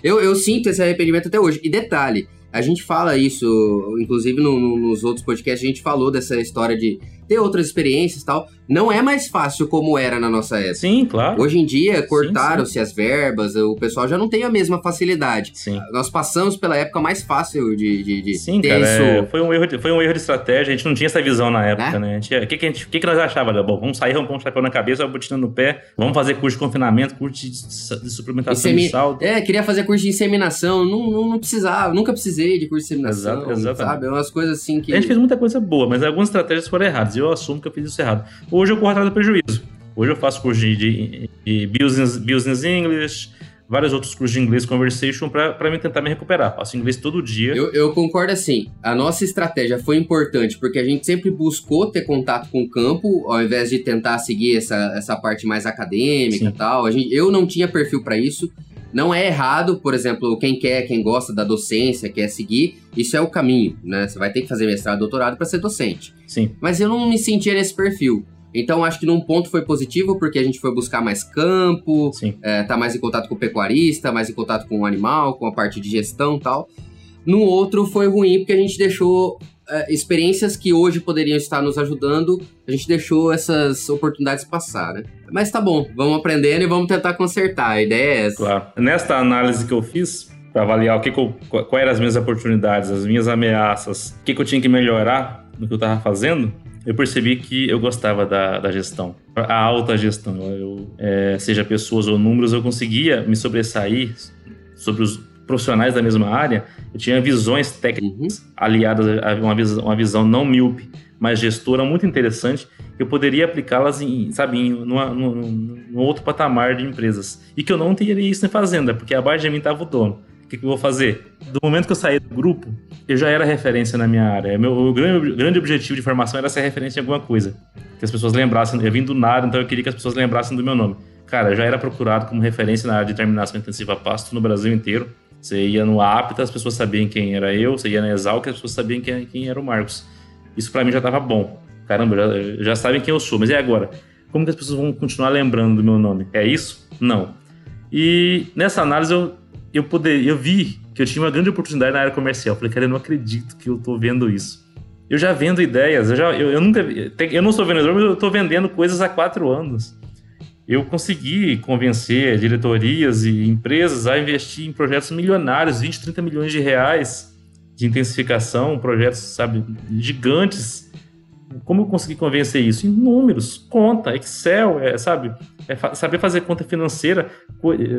eu, eu sinto esse arrependimento até hoje. E detalhe, a gente fala isso, inclusive no, no, nos outros podcasts, a gente falou dessa história de ter outras experiências e tal. Não é mais fácil como era na nossa época. Sim, claro. Hoje em dia, cortaram-se as verbas, o pessoal já não tem a mesma facilidade. Sim. Nós passamos pela época mais fácil de, de, de Sim, ter cara, isso. É, foi, um erro de, foi um erro de estratégia, a gente não tinha essa visão na época, né? né? O que, que, a gente, que, que nós achávamos? Bom, vamos sair, vamos pôr um chapéu na cabeça, uma botina no pé, vamos fazer curso de confinamento, curso de, de suplementação Insemi... de salto. É, queria fazer curso de inseminação, não, não, não precisava, nunca precisei de curso de inseminação, Exato, exatamente. sabe? É umas coisas assim que... A gente fez muita coisa boa, mas algumas estratégias foram erradas, e eu assumo que eu fiz isso errado. Hoje eu corro atrás do prejuízo. Hoje eu faço curso de, de, de business, business English, vários outros cursos de inglês conversation para me tentar me recuperar. Faço inglês todo dia. Eu, eu, concordo assim. A nossa estratégia foi importante porque a gente sempre buscou ter contato com o campo, ao invés de tentar seguir essa, essa parte mais acadêmica Sim. e tal. A gente, eu não tinha perfil para isso. Não é errado, por exemplo, quem quer, quem gosta da docência, quer seguir, isso é o caminho, né? Você vai ter que fazer mestrado, doutorado para ser docente. Sim. Mas eu não me sentia nesse perfil. Então, acho que num ponto foi positivo, porque a gente foi buscar mais campo, é, tá mais em contato com o pecuarista, mais em contato com o animal, com a parte de gestão e tal. No outro foi ruim, porque a gente deixou é, experiências que hoje poderiam estar nos ajudando, a gente deixou essas oportunidades passar, né? Mas tá bom, vamos aprendendo e vamos tentar consertar. A ideia é essa. Claro. Nesta análise que eu fiz, para avaliar o que, que eu, quais eram as minhas oportunidades, as minhas ameaças, o que, que eu tinha que melhorar no que eu estava fazendo, eu percebi que eu gostava da, da gestão, a alta gestão. Eu, é, seja pessoas ou números, eu conseguia me sobressair sobre os profissionais da mesma área, eu tinha visões técnicas uhum. aliadas a uma visão, uma visão não míope, mas gestora muito interessante, que eu poderia aplicá-las em, sabe, em numa, num, num, outro patamar de empresas. E que eu não teria isso na fazenda, porque abaixo de mim estava o dono. O que, que, eu vou fazer? Do momento que eu saí do grupo, eu já era referência na minha área. Meu, o grande, grande objetivo de formação era ser referência em alguma coisa. Que as pessoas lembrassem. Eu vim do nada, então eu queria que as pessoas lembrassem do meu nome. Cara, eu já era procurado como referência na área de terminação intensiva a pasto no Brasil inteiro. Você ia no APTA, as pessoas sabiam quem era eu. Você ia na Exalc, as pessoas sabiam quem, quem era o Marcos. Isso para mim já tava bom. Caramba, já, já sabem quem eu sou. Mas e agora? Como que as pessoas vão continuar lembrando do meu nome? É isso? Não. E nessa análise eu, eu, poder, eu vi que eu tinha uma grande oportunidade na área comercial. Falei, cara, eu não acredito que eu tô vendo isso. Eu já vendo ideias, eu, já, eu, eu nunca. Eu não sou vendedor, mas eu tô vendendo coisas há quatro anos. Eu consegui convencer diretorias e empresas a investir em projetos milionários, 20, 30 milhões de reais de intensificação, projetos, sabe, gigantes. Como eu consegui convencer isso? Em números, conta, Excel, é, sabe? É saber fazer conta financeira,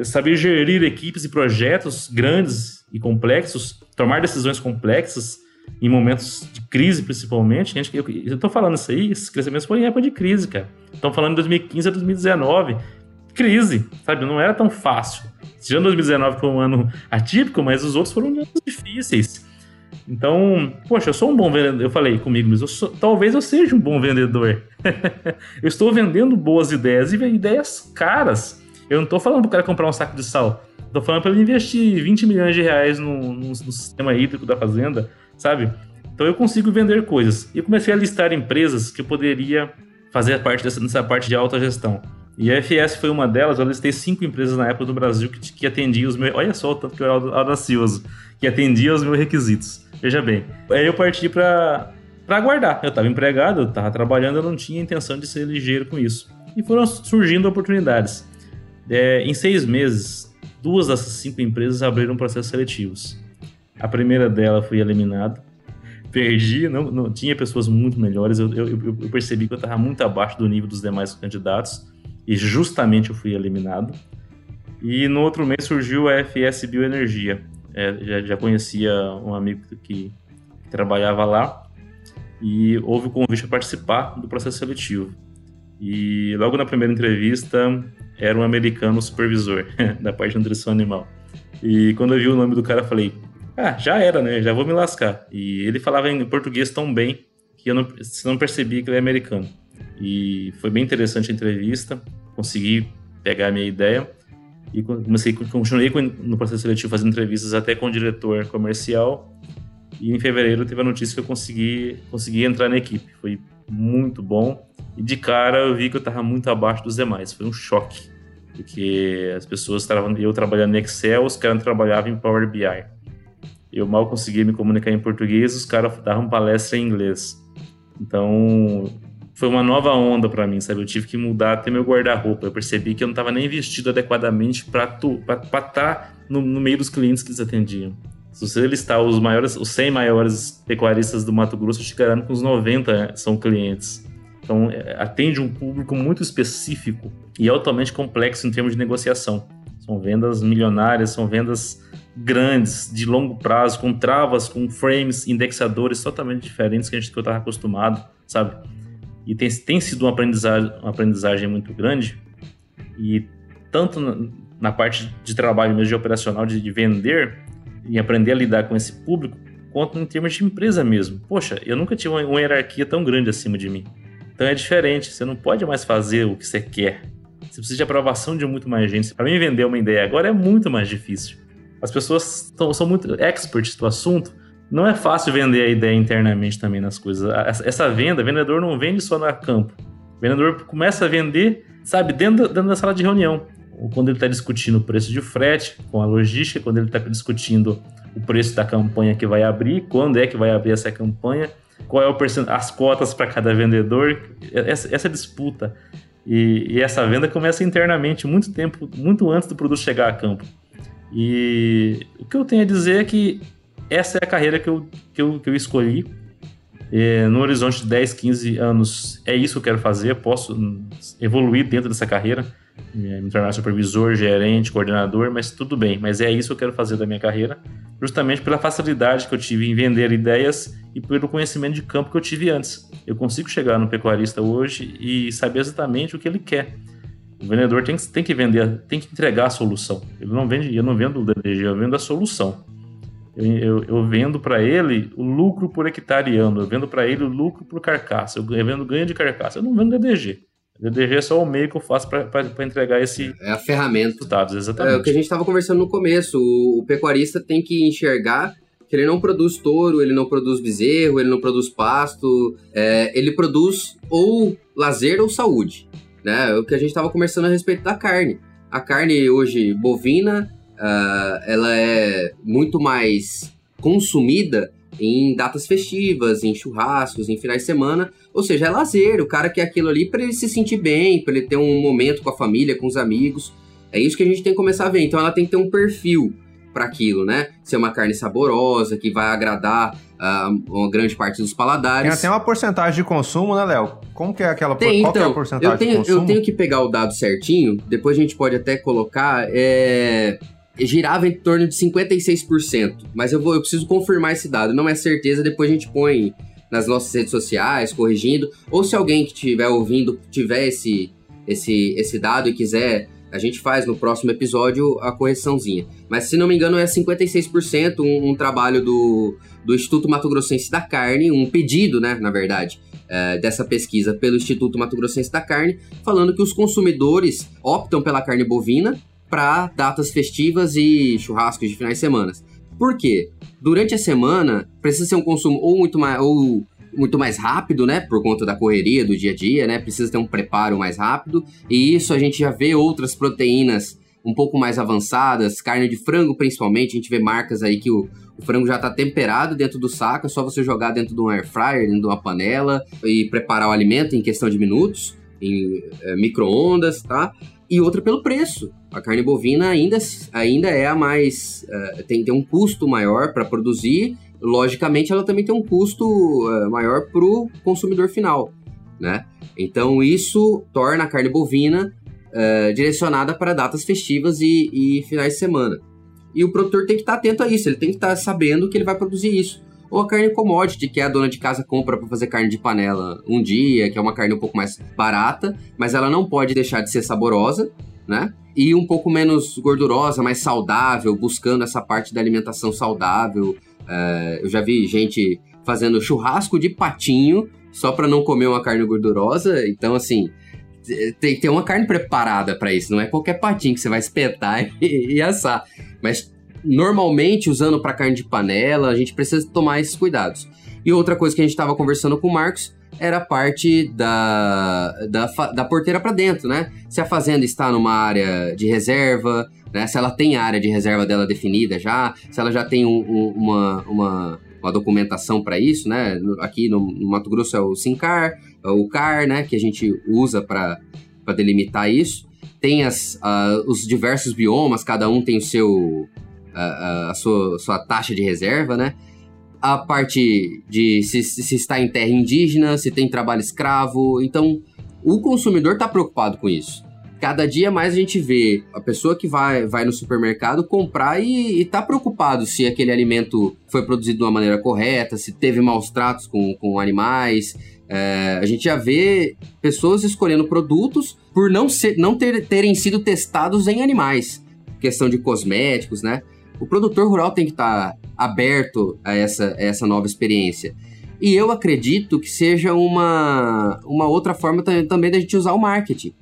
saber gerir equipes e projetos grandes e complexos, tomar decisões complexas em momentos de crise, principalmente. Eu, eu tô falando isso aí, esses crescimentos foram em época de crise, cara. Estão falando de 2015 a 2019. Crise, sabe? Não era tão fácil. Já 2019 foi um ano atípico, mas os outros foram anos difíceis. Então, poxa, eu sou um bom vendedor. Eu falei comigo mas eu sou, talvez eu seja um bom vendedor. eu estou vendendo boas ideias e ideias caras. Eu não estou falando para o cara comprar um saco de sal. Estou falando para ele investir 20 milhões de reais no, no, no, sistema hídrico da fazenda, sabe? Então eu consigo vender coisas. E comecei a listar empresas que eu poderia fazer parte dessa, dessa parte de alta gestão. E a FS foi uma delas, eu listei cinco empresas na época do Brasil que, que atendiam os meus. Olha só o tanto que eu era audacioso, que atendia os meus requisitos. Veja bem. Aí eu parti para aguardar. Eu estava empregado, eu estava trabalhando, eu não tinha intenção de ser ligeiro com isso. E foram surgindo oportunidades. É, em seis meses, duas dessas cinco empresas abriram processos seletivos. A primeira dela fui eliminado. Perdi, não, não tinha pessoas muito melhores. Eu, eu, eu percebi que eu estava muito abaixo do nível dos demais candidatos. E justamente eu fui eliminado. E no outro mês surgiu a FS Bioenergia, é, já, já, conhecia um amigo que, que, trabalhava lá e houve o convite para participar do processo seletivo. E logo na primeira entrevista era um americano supervisor da parte de nutrição animal. E quando eu vi o nome do cara, falei: Ah, já era, né? Já vou me lascar. E ele falava em português tão bem que eu não, não percebi que ele é americano. E foi bem interessante a entrevista, consegui pegar a minha ideia. E comecei, continuei no processo seletivo fazendo entrevistas até com o diretor comercial. E em fevereiro teve a notícia que eu consegui, consegui entrar na equipe. Foi muito bom. E de cara eu vi que eu estava muito abaixo dos demais. Foi um choque. Porque as pessoas estavam. Eu trabalhando em Excel, os caras trabalhavam em Power BI. Eu mal conseguia me comunicar em português, os caras davam palestra em inglês. Então, foi uma nova onda para mim, sabe? Eu tive que mudar até meu guarda-roupa. Eu percebi que eu não estava nem vestido adequadamente para estar tá no, no, meio dos clientes que eles atendiam. Se você listar os maiores, os 100 maiores pecuaristas do Mato Grosso, eu te garanto que uns 90 são clientes. Então, é, atende um público muito específico e altamente complexo em termos de negociação. São vendas milionárias, são vendas grandes, de longo prazo, com travas, com frames, indexadores totalmente diferentes que a gente que eu estava acostumado, sabe? e tem, tem sido uma aprendizagem, uma aprendizagem muito grande. E tanto na, na parte de trabalho mesmo, de operacional, de, de, vender e aprender a lidar com esse público, quanto em termos de empresa mesmo. Poxa, eu nunca tive uma, uma hierarquia tão grande acima de mim. Então é diferente, você não pode mais fazer o que você quer. Você precisa de aprovação de muito mais gente. Para mim vender uma ideia agora é muito mais difícil. As pessoas tão, são muito experts do assunto, não é fácil vender a ideia internamente também nas coisas. Essa venda, vendedor não vende só no campo. O vendedor começa a vender, sabe, dentro, dentro da sala de reunião. Quando ele está discutindo o preço de frete com a logística, quando ele está discutindo o preço da campanha que vai abrir, quando é que vai abrir essa campanha, qual é o as cotas para cada vendedor, essa, essa disputa. E, e, essa venda começa internamente, muito tempo, muito antes do produto chegar a campo. E o que eu tenho a dizer é que essa é a carreira que eu, que eu, que eu escolhi. É, no horizonte de 10, 15 anos, é isso que eu quero fazer. Posso evoluir dentro dessa carreira. me tornar supervisor, gerente, coordenador, mas tudo bem. Mas é isso que eu quero fazer da minha carreira, justamente pela facilidade que eu tive em vender ideias e pelo conhecimento de campo que eu tive antes. Eu consigo chegar no pecuarista hoje e saber exatamente o que ele quer. O vendedor tem, tem que vender, tem que entregar a solução. Ele não vende, eu não vendo o DDG, eu vendo a solução. Eu, eu, eu vendo para ele o lucro por hectare ano, eu vendo para ele o lucro por carcaça, eu vendo ganho de carcaça. Eu não vendo DDG. DDG é só o meio que eu faço para entregar esse. É a ferramenta. Dados, exatamente. É o que a gente estava conversando no começo. O, o, pecuarista tem que enxergar que ele não produz touro, ele não produz bezerro, ele não produz pasto, é, ele produz ou lazer ou saúde. Né? O que a gente estava conversando a respeito da carne. A carne hoje bovina, uh, ela é muito mais consumida em datas festivas, em churrascos, em finais de semana. Ou seja, é lazer, o cara quer aquilo ali para ele se sentir bem, para ele ter um momento com a família, com os amigos. É isso que a gente tem que começar a ver. Então ela tem que ter um perfil para aquilo, né? Ser uma carne saborosa, que vai agradar uh, uma grande parte dos paladares. Tem até uma porcentagem de consumo, né, Léo? Como que é aquela tem, qual então, é a então, porcentagem eu tenho? Eu tenho que pegar o dado certinho, depois a gente pode até colocar. É girava em torno de 56%. Mas eu vou, eu preciso confirmar esse dado. Não é certeza, depois a gente põe nas nossas redes sociais, corrigindo. Ou se alguém que estiver ouvindo tiver esse, esse, esse dado e quiser, a gente faz no próximo episódio a correçãozinha. Mas se não me engano é 56% um, um trabalho do, do Instituto Mato Grossense da Carne, um pedido, né, na verdade, é, dessa pesquisa pelo Instituto Mato Grossense da Carne, falando que os consumidores optam pela carne bovina para datas festivas e churrascos de finais de semana. Por quê? Durante a semana, precisa ser um consumo ou muito mais, ou muito mais rápido, né? Por conta da correria do dia a dia, né? Precisa ter um preparo mais rápido. E isso a gente já vê outras proteínas um pouco mais avançadas, carne de frango principalmente. A gente vê marcas aí que o, o frango já está temperado dentro do saco, é só você jogar dentro de um air fryer, dentro de uma panela e preparar o alimento em questão de minutos, em é, micro-ondas, tá? e outra pelo preço. A carne bovina ainda, ainda é a mais. Uh, tem, tem um custo maior para produzir, logicamente, ela também tem um custo uh, maior para o consumidor final. Né? Então, isso torna a carne bovina uh, direcionada para datas festivas e, e, finais de semana. E o produtor tem que estar tá atento a isso, ele tem que estar tá sabendo que ele vai produzir isso ou a carne commodity, que é a dona de casa compra para fazer carne de panela um dia, que é uma carne um pouco mais barata, mas ela não pode deixar de ser saborosa, né? E um pouco menos gordurosa, mais saudável, buscando essa parte da alimentação saudável. É, eu já vi gente fazendo churrasco de patinho só para não comer uma carne gordurosa. Então, assim, tem que ter uma carne preparada para isso. Não é qualquer patinho que você vai espetar e, e assar. Mas normalmente usando para carne de panela, a gente precisa tomar esses cuidados. E outra coisa que a gente estava conversando com o Marcos era a parte da, da, da porteira para dentro, né? Se a fazenda está numa área de reserva, né? Se ela tem área de reserva dela definida já, se ela já tem um, um, uma, uma, uma documentação para isso, né? Aqui no, no, Mato Grosso é o SINCAR, o CAR, né? Que a gente usa para delimitar isso. Tem as, uh, os diversos biomas, cada um tem o seu, a, a sua, sua taxa de reserva, né? A parte de se, se está em terra indígena, se tem trabalho escravo. Então, o consumidor está preocupado com isso. Cada dia mais a gente vê a pessoa que vai, vai no supermercado comprar e, está preocupado se aquele alimento foi produzido de uma maneira correta, se teve maus tratos com, com animais. É, a gente já vê pessoas escolhendo produtos por não, ser, não ter, terem sido testados em animais. Questão de cosméticos, né? O produtor rural tem que estar tá aberto a essa, a essa nova experiência. E eu acredito que seja uma, uma outra forma também da gente usar o marketing.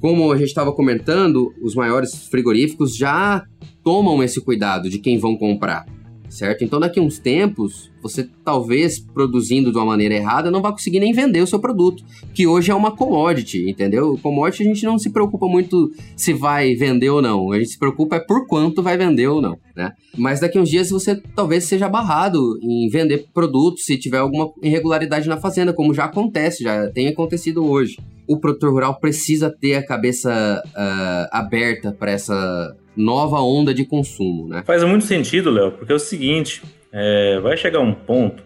Como a gente estava comentando, os maiores frigoríficos já tomam esse cuidado de quem vão comprar certo? Então, daqui a uns tempos, você talvez produzindo de uma maneira errada não vai conseguir nem vender o seu produto, que hoje é uma commodity, entendeu? Commodity a gente não se preocupa muito se vai vender ou não, a gente se preocupa é por quanto vai vender ou não, né? Mas daqui a uns dias você talvez seja barrado em vender produtos se tiver alguma irregularidade na fazenda, como já acontece, já tem acontecido hoje. O produtor rural precisa ter a cabeça uh, aberta para essa nova onda de consumo, né? Faz muito sentido, Léo, porque é o seguinte, é, vai chegar um ponto,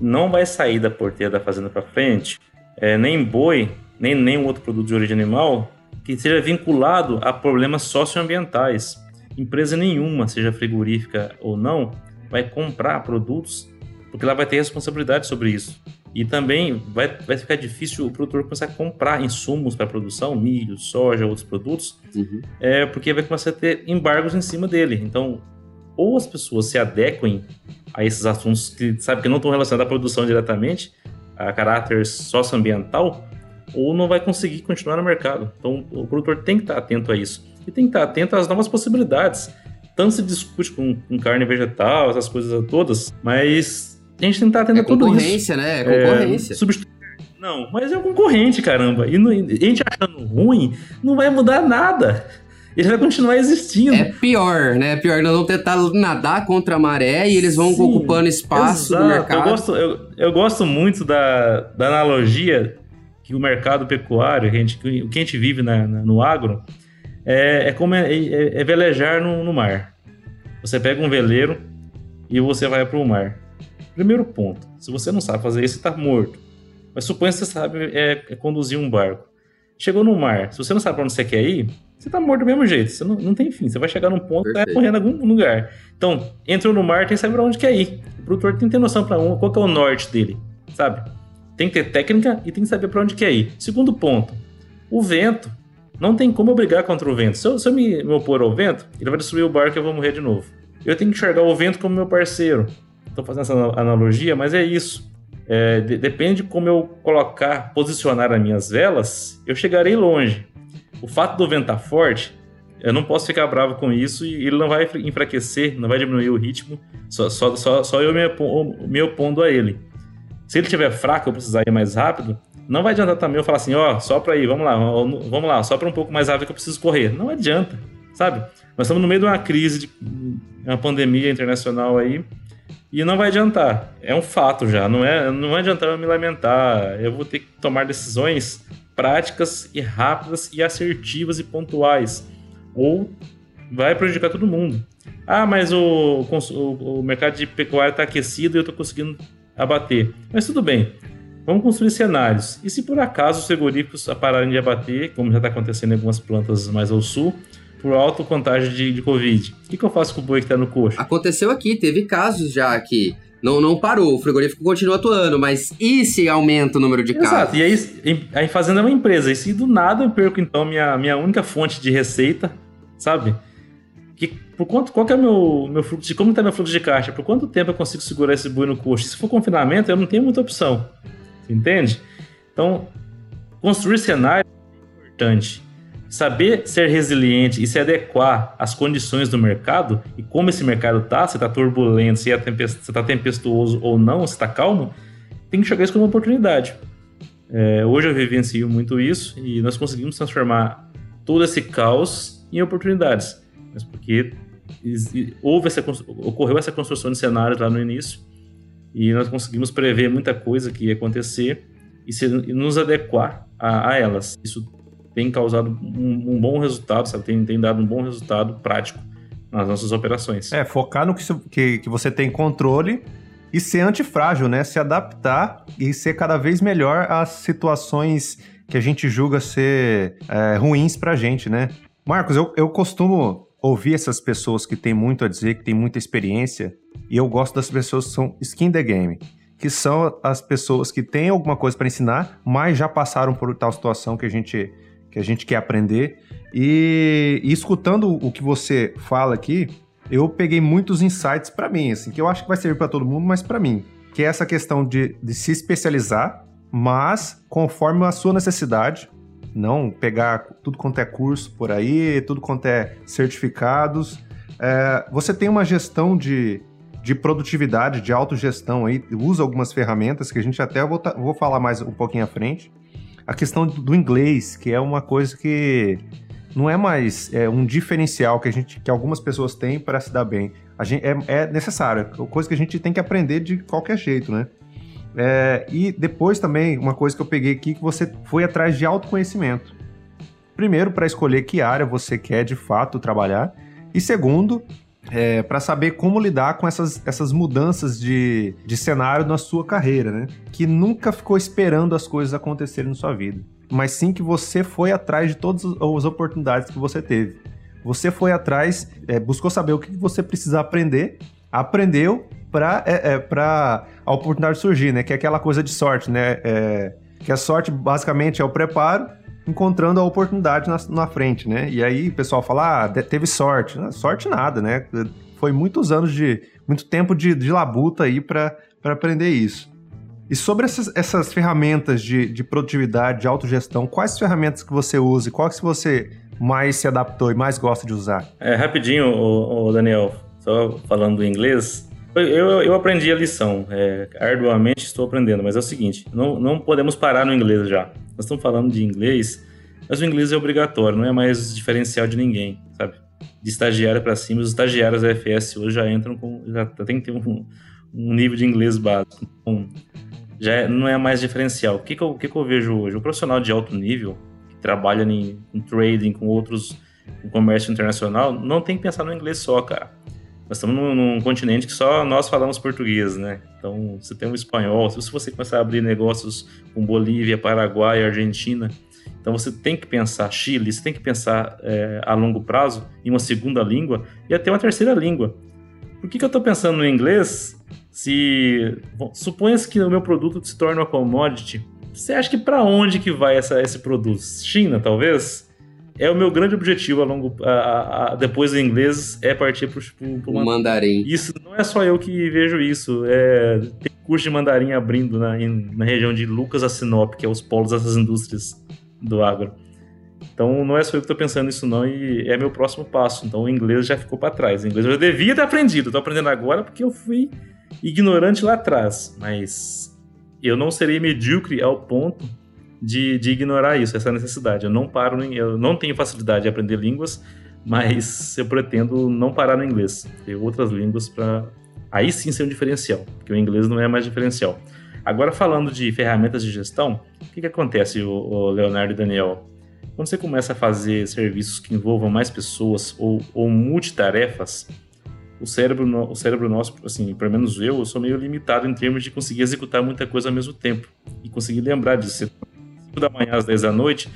não vai sair da porteira da fazenda para frente, é, nem boi, nem nenhum outro produto de origem animal, que seja vinculado a problemas socioambientais. Empresa nenhuma, seja frigorífica ou não, vai comprar produtos porque ela vai ter responsabilidade sobre isso. E também vai, vai ficar difícil o produtor começar a comprar insumos para produção, milho, soja, outros produtos, uhum. é, porque vai começar a ter embargos em cima dele. Então, ou as pessoas se adequem a esses assuntos que sabe que não estão relacionados à produção diretamente, a caráter socioambiental, ou não vai conseguir continuar no mercado. Então, o produtor tem que estar atento a isso. E tem que estar atento às novas possibilidades. Tanto se discute com, com carne vegetal, essas coisas todas, mas a gente tem que estar atento é a tudo isso. Concorrência, né? É concorrência. É, substitu... Não, mas é um concorrente, caramba. E não, a gente achando ruim, não vai mudar nada. Ele vai continuar existindo. É pior, né? É pior, nós vamos tentar nadar contra a maré e eles vão Sim, ocupando espaço exato. no mercado. Eu gosto, eu, eu gosto muito da, da analogia que o mercado pecuário, que a gente, o que a gente vive na, na, no agro, é, é como é, é, é velejar no, no mar. Você pega um veleiro e você vai para o mar. Primeiro ponto, se você não sabe fazer isso, você está morto. Mas suponha que você sabe é, é, conduzir um barco. Chegou no mar, se você não sabe para onde você quer ir, você está morto do mesmo jeito. Você não, não tem fim. Você vai chegar num ponto e vai correr em algum lugar. Então, entrou no mar, tem que saber para onde quer ir. O produtor tem que ter noção para um, qual é o norte dele, sabe? Tem que ter técnica e tem que saber para onde quer ir. Segundo ponto, o vento. Não tem como eu brigar contra o vento. Se eu, se eu me, me opor ao vento, ele vai destruir o barco e eu vou morrer de novo. Eu tenho que enxergar o vento como meu parceiro. Estou fazendo essa analogia, mas é isso. É, de, depende de como eu colocar, posicionar as minhas velas, eu chegarei longe. O fato do vento estar tá forte, eu não posso ficar bravo com isso e ele não vai enfraquecer, não vai diminuir o ritmo, só, só, só, só eu me, me opondo a ele. Se ele estiver fraco, eu precisar ir mais rápido, não vai adiantar também eu falar assim, ó, oh, só para ir, vamos lá, vamos lá, só para um pouco mais rápido que eu preciso correr. Não adianta, sabe? Nós estamos no meio de uma crise, de uma pandemia internacional aí, e não vai adiantar. É um fato já. Não, é, não adiantar eu me lamentar. Eu vou ter que tomar decisões práticas e rápidas e assertivas e pontuais. Ou vai prejudicar todo mundo. Ah, mas o, o, o mercado de pecuária está aquecido e eu estou conseguindo abater. Mas tudo bem. Vamos construir cenários. E se por acaso os frigoríficos pararem de abater, como já está acontecendo em algumas plantas mais ao sul, por alta contagem de, de Covid. O que, que eu faço com o boi que tá no coxo? Aconteceu aqui, teve casos já aqui. Não, não parou, o frigorífico continua atuando, mas e se aumenta o número de casos? Exato, e aí, aí fazendo é uma empresa, e se do nada eu perco então minha, minha única fonte de receita, sabe? Que, por quanto, qual que é o meu, meu fluxo de, como está meu fluxo de caixa? Por quanto tempo eu consigo segurar esse boi no coxo? Se for confinamento, eu não tenho muita opção, entende? Então, construir cenário é importante saber ser resiliente e se adequar às condições do mercado e como esse mercado tá, se tá turbulento, se, é tempest se tá tempestuoso ou não, se tá calmo, tem que chegar isso como uma oportunidade. É, hoje eu vivencio muito isso e nós conseguimos transformar todo esse caos em oportunidades, mas porque houve essa, ocorreu essa construção de cenários lá no início e nós conseguimos prever muita coisa que ia acontecer e, se, e nos adequar a, a elas. Isso tem causado um, um bom resultado, sabe? Tem, tem dado um bom resultado prático nas nossas operações. É, focar no que, que, que você tem controle e ser antifrágil, né? Se adaptar e ser cada vez melhor às situações que a gente julga ser é, ruins pra gente, né? Marcos, eu, eu costumo ouvir essas pessoas que têm muito a dizer, que têm muita experiência, e eu gosto das pessoas que são skin the game, que são as pessoas que têm alguma coisa para ensinar, mas já passaram por tal situação que a gente que a gente quer aprender. E, e escutando o que você fala aqui, eu peguei muitos insights para mim, assim, que eu acho que vai servir para todo mundo, mas para mim, que é essa questão de, de se especializar, mas conforme a sua necessidade, não pegar tudo quanto é curso por aí, tudo quanto é certificados. É, você tem uma gestão de, de produtividade, de autogestão aí, usa algumas ferramentas que a gente até vou, vou falar mais um pouquinho à frente a questão do inglês, que é uma coisa que não é mais é, um diferencial que a gente que algumas pessoas têm para se dar bem. A gente, é, é necessário, é coisa que a gente tem que aprender de qualquer jeito, né? É, e depois também, uma coisa que eu peguei aqui, que você foi atrás de autoconhecimento. Primeiro, para escolher que área você quer de fato trabalhar. E segundo, é, para saber como lidar com essas, essas mudanças de, de cenário na sua carreira, né? Que nunca ficou esperando as coisas acontecerem na sua vida. mas sim que você foi atrás de todas as oportunidades que você teve. Você foi atrás, é, buscou saber o que você precisa aprender, aprendeu para é, é, a oportunidade surgir, né? Que é aquela coisa de sorte, né? É, que a sorte basicamente é o preparo encontrando a oportunidade na, na frente, né? E aí o pessoal fala, ah, teve sorte. Não, sorte nada, né? Foi muitos anos de, muito tempo de, de labuta aí para aprender isso. E sobre essas, essas ferramentas de, de produtividade, de autogestão, quais ferramentas que você usa e quais que você mais se adaptou e mais gosta de usar? É, rapidinho, o, o Daniel, só falando em inglês, eu, eu aprendi a lição, é, arduamente estou aprendendo, mas é o seguinte, não, não podemos parar no inglês já. Nós estamos falando de inglês, mas o inglês é obrigatório, não é mais diferencial de ninguém, sabe? De estagiário para cima, os estagiários da FS hoje já entram com, já tem que ter um, um nível de inglês básico. Então, já é, não é mais diferencial. O que, que, eu, que, que eu vejo hoje? O profissional de alto nível, que trabalha em, em trading com outros, com comércio internacional, não tem que pensar no inglês só, cara. Nós estamos num, num, continente que só nós falamos português, né? Então, você tem um espanhol. Se você começar a abrir negócios com Bolívia, Paraguai, Argentina, então você tem que pensar Chile, você tem que pensar é, a longo prazo em uma segunda língua e até uma terceira língua. Por que, que eu estou pensando no inglês se suponha-se que o meu produto se torne uma commodity, você acha que para onde que vai essa, esse produto? China, talvez? É o meu grande objetivo a longo a, a, depois do inglês é partir para o mandarim. Isso não é só eu que vejo isso. É, tem curso de mandarim abrindo na, em, na região de Lucas a Sinop, que é os polos dessas indústrias do agro. Então não é só eu que estou pensando nisso não e é meu próximo passo. Então o inglês já ficou para trás. O inglês eu já devia ter aprendido. Estou aprendendo agora porque eu fui ignorante lá atrás, mas eu não serei medíocre ao ponto de, de ignorar isso, essa necessidade. Eu não paro, eu não tenho facilidade de aprender línguas, mas eu pretendo não parar no inglês, ter outras línguas para aí sim ser um diferencial, porque o inglês não é mais diferencial. Agora falando de ferramentas de gestão, o que, que acontece, o, o Leonardo e Daniel? Quando você começa a fazer serviços que envolvam mais pessoas ou, ou multitarefas, o cérebro, o cérebro nosso, assim, pelo menos eu, eu sou meio limitado em termos de conseguir executar muita coisa ao mesmo tempo e conseguir lembrar disso. Você 5 da manhã às 10 da noite,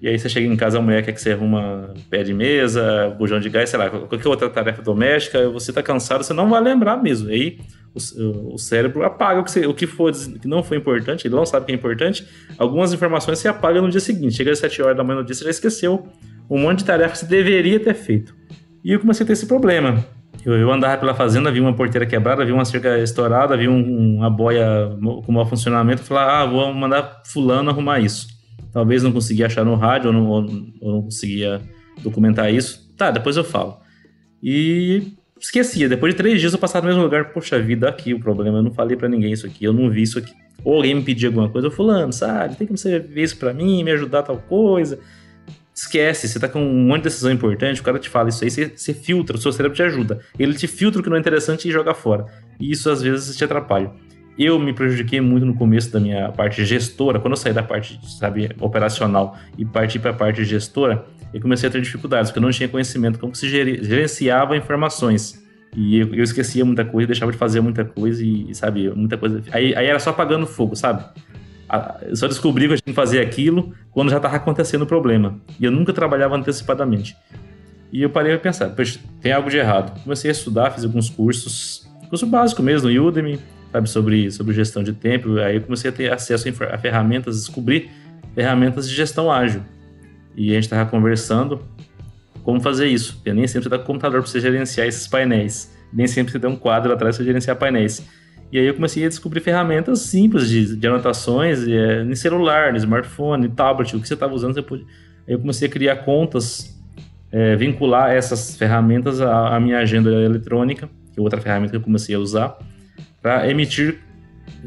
e aí você chega em casa, a mulher quer que você arruma pé de mesa, bujão de gás, sei lá, qualquer outra tarefa doméstica, você tá cansado, você não vai lembrar mesmo. E aí o, o cérebro apaga o que, você, o que, for, que não foi importante, ele não sabe que é importante, algumas informações você apaga no dia seguinte. Chega às 7 horas da manhã no dia, você já esqueceu um monte de tarefas que você deveria ter feito. E eu comecei a ter esse problema. Eu, eu andava pela fazenda, vi uma porteira quebrada, vi uma cerca estourada, vi um, uma boia com mau funcionamento, falei, ah, vou mandar fulano arrumar isso. Talvez não conseguia achar no rádio, ou não, ou, não conseguia documentar isso. Tá, depois eu falo. E esquecia. Depois de três dias eu passava no mesmo lugar. Poxa vida, aqui o problema. Eu não falei para ninguém isso aqui. Eu não vi isso aqui. Ou alguém me pedia alguma coisa. Eu fulano, sabe? Tem que você ver isso para mim, me ajudar tal coisa esquece, você tá com um monte de decisão importante, o cara te fala isso aí, você, você filtra, o seu cérebro te ajuda. Ele te filtra o que não é interessante e joga fora. E isso às vezes te atrapalha. Eu me prejudiquei muito no começo da minha parte gestora, quando eu saí da parte, sabe, operacional e parti para a parte gestora, eu comecei a ter dificuldades, porque eu não tinha conhecimento como se gerenciava informações. E eu, eu esquecia muita coisa, deixava de fazer muita coisa e, sabe, muita coisa. Aí, aí era só apagando fogo, sabe? Eu só descobri que eu tinha que fazer aquilo quando já estava acontecendo o problema. E eu nunca trabalhava antecipadamente. E eu parei a pensar, tem algo de errado. Comecei a estudar, fiz alguns cursos, curso básico mesmo, no Udemy, sabe, sobre, sobre gestão de tempo. Aí eu comecei a ter acesso a ferramentas, descobrir ferramentas de gestão ágil. E a gente estava conversando como fazer isso. Eu nem sempre dá computador para você gerenciar esses painéis. Nem sempre você tem um quadro atrás para gerenciar painéis. E aí eu comecei a descobrir ferramentas simples de, de anotações é, em celular, no smartphone, tablet, o que você estava usando. Você pode... Aí eu comecei a criar contas, é, vincular essas ferramentas à, à, minha agenda eletrônica, que é outra ferramenta que eu comecei a usar, para emitir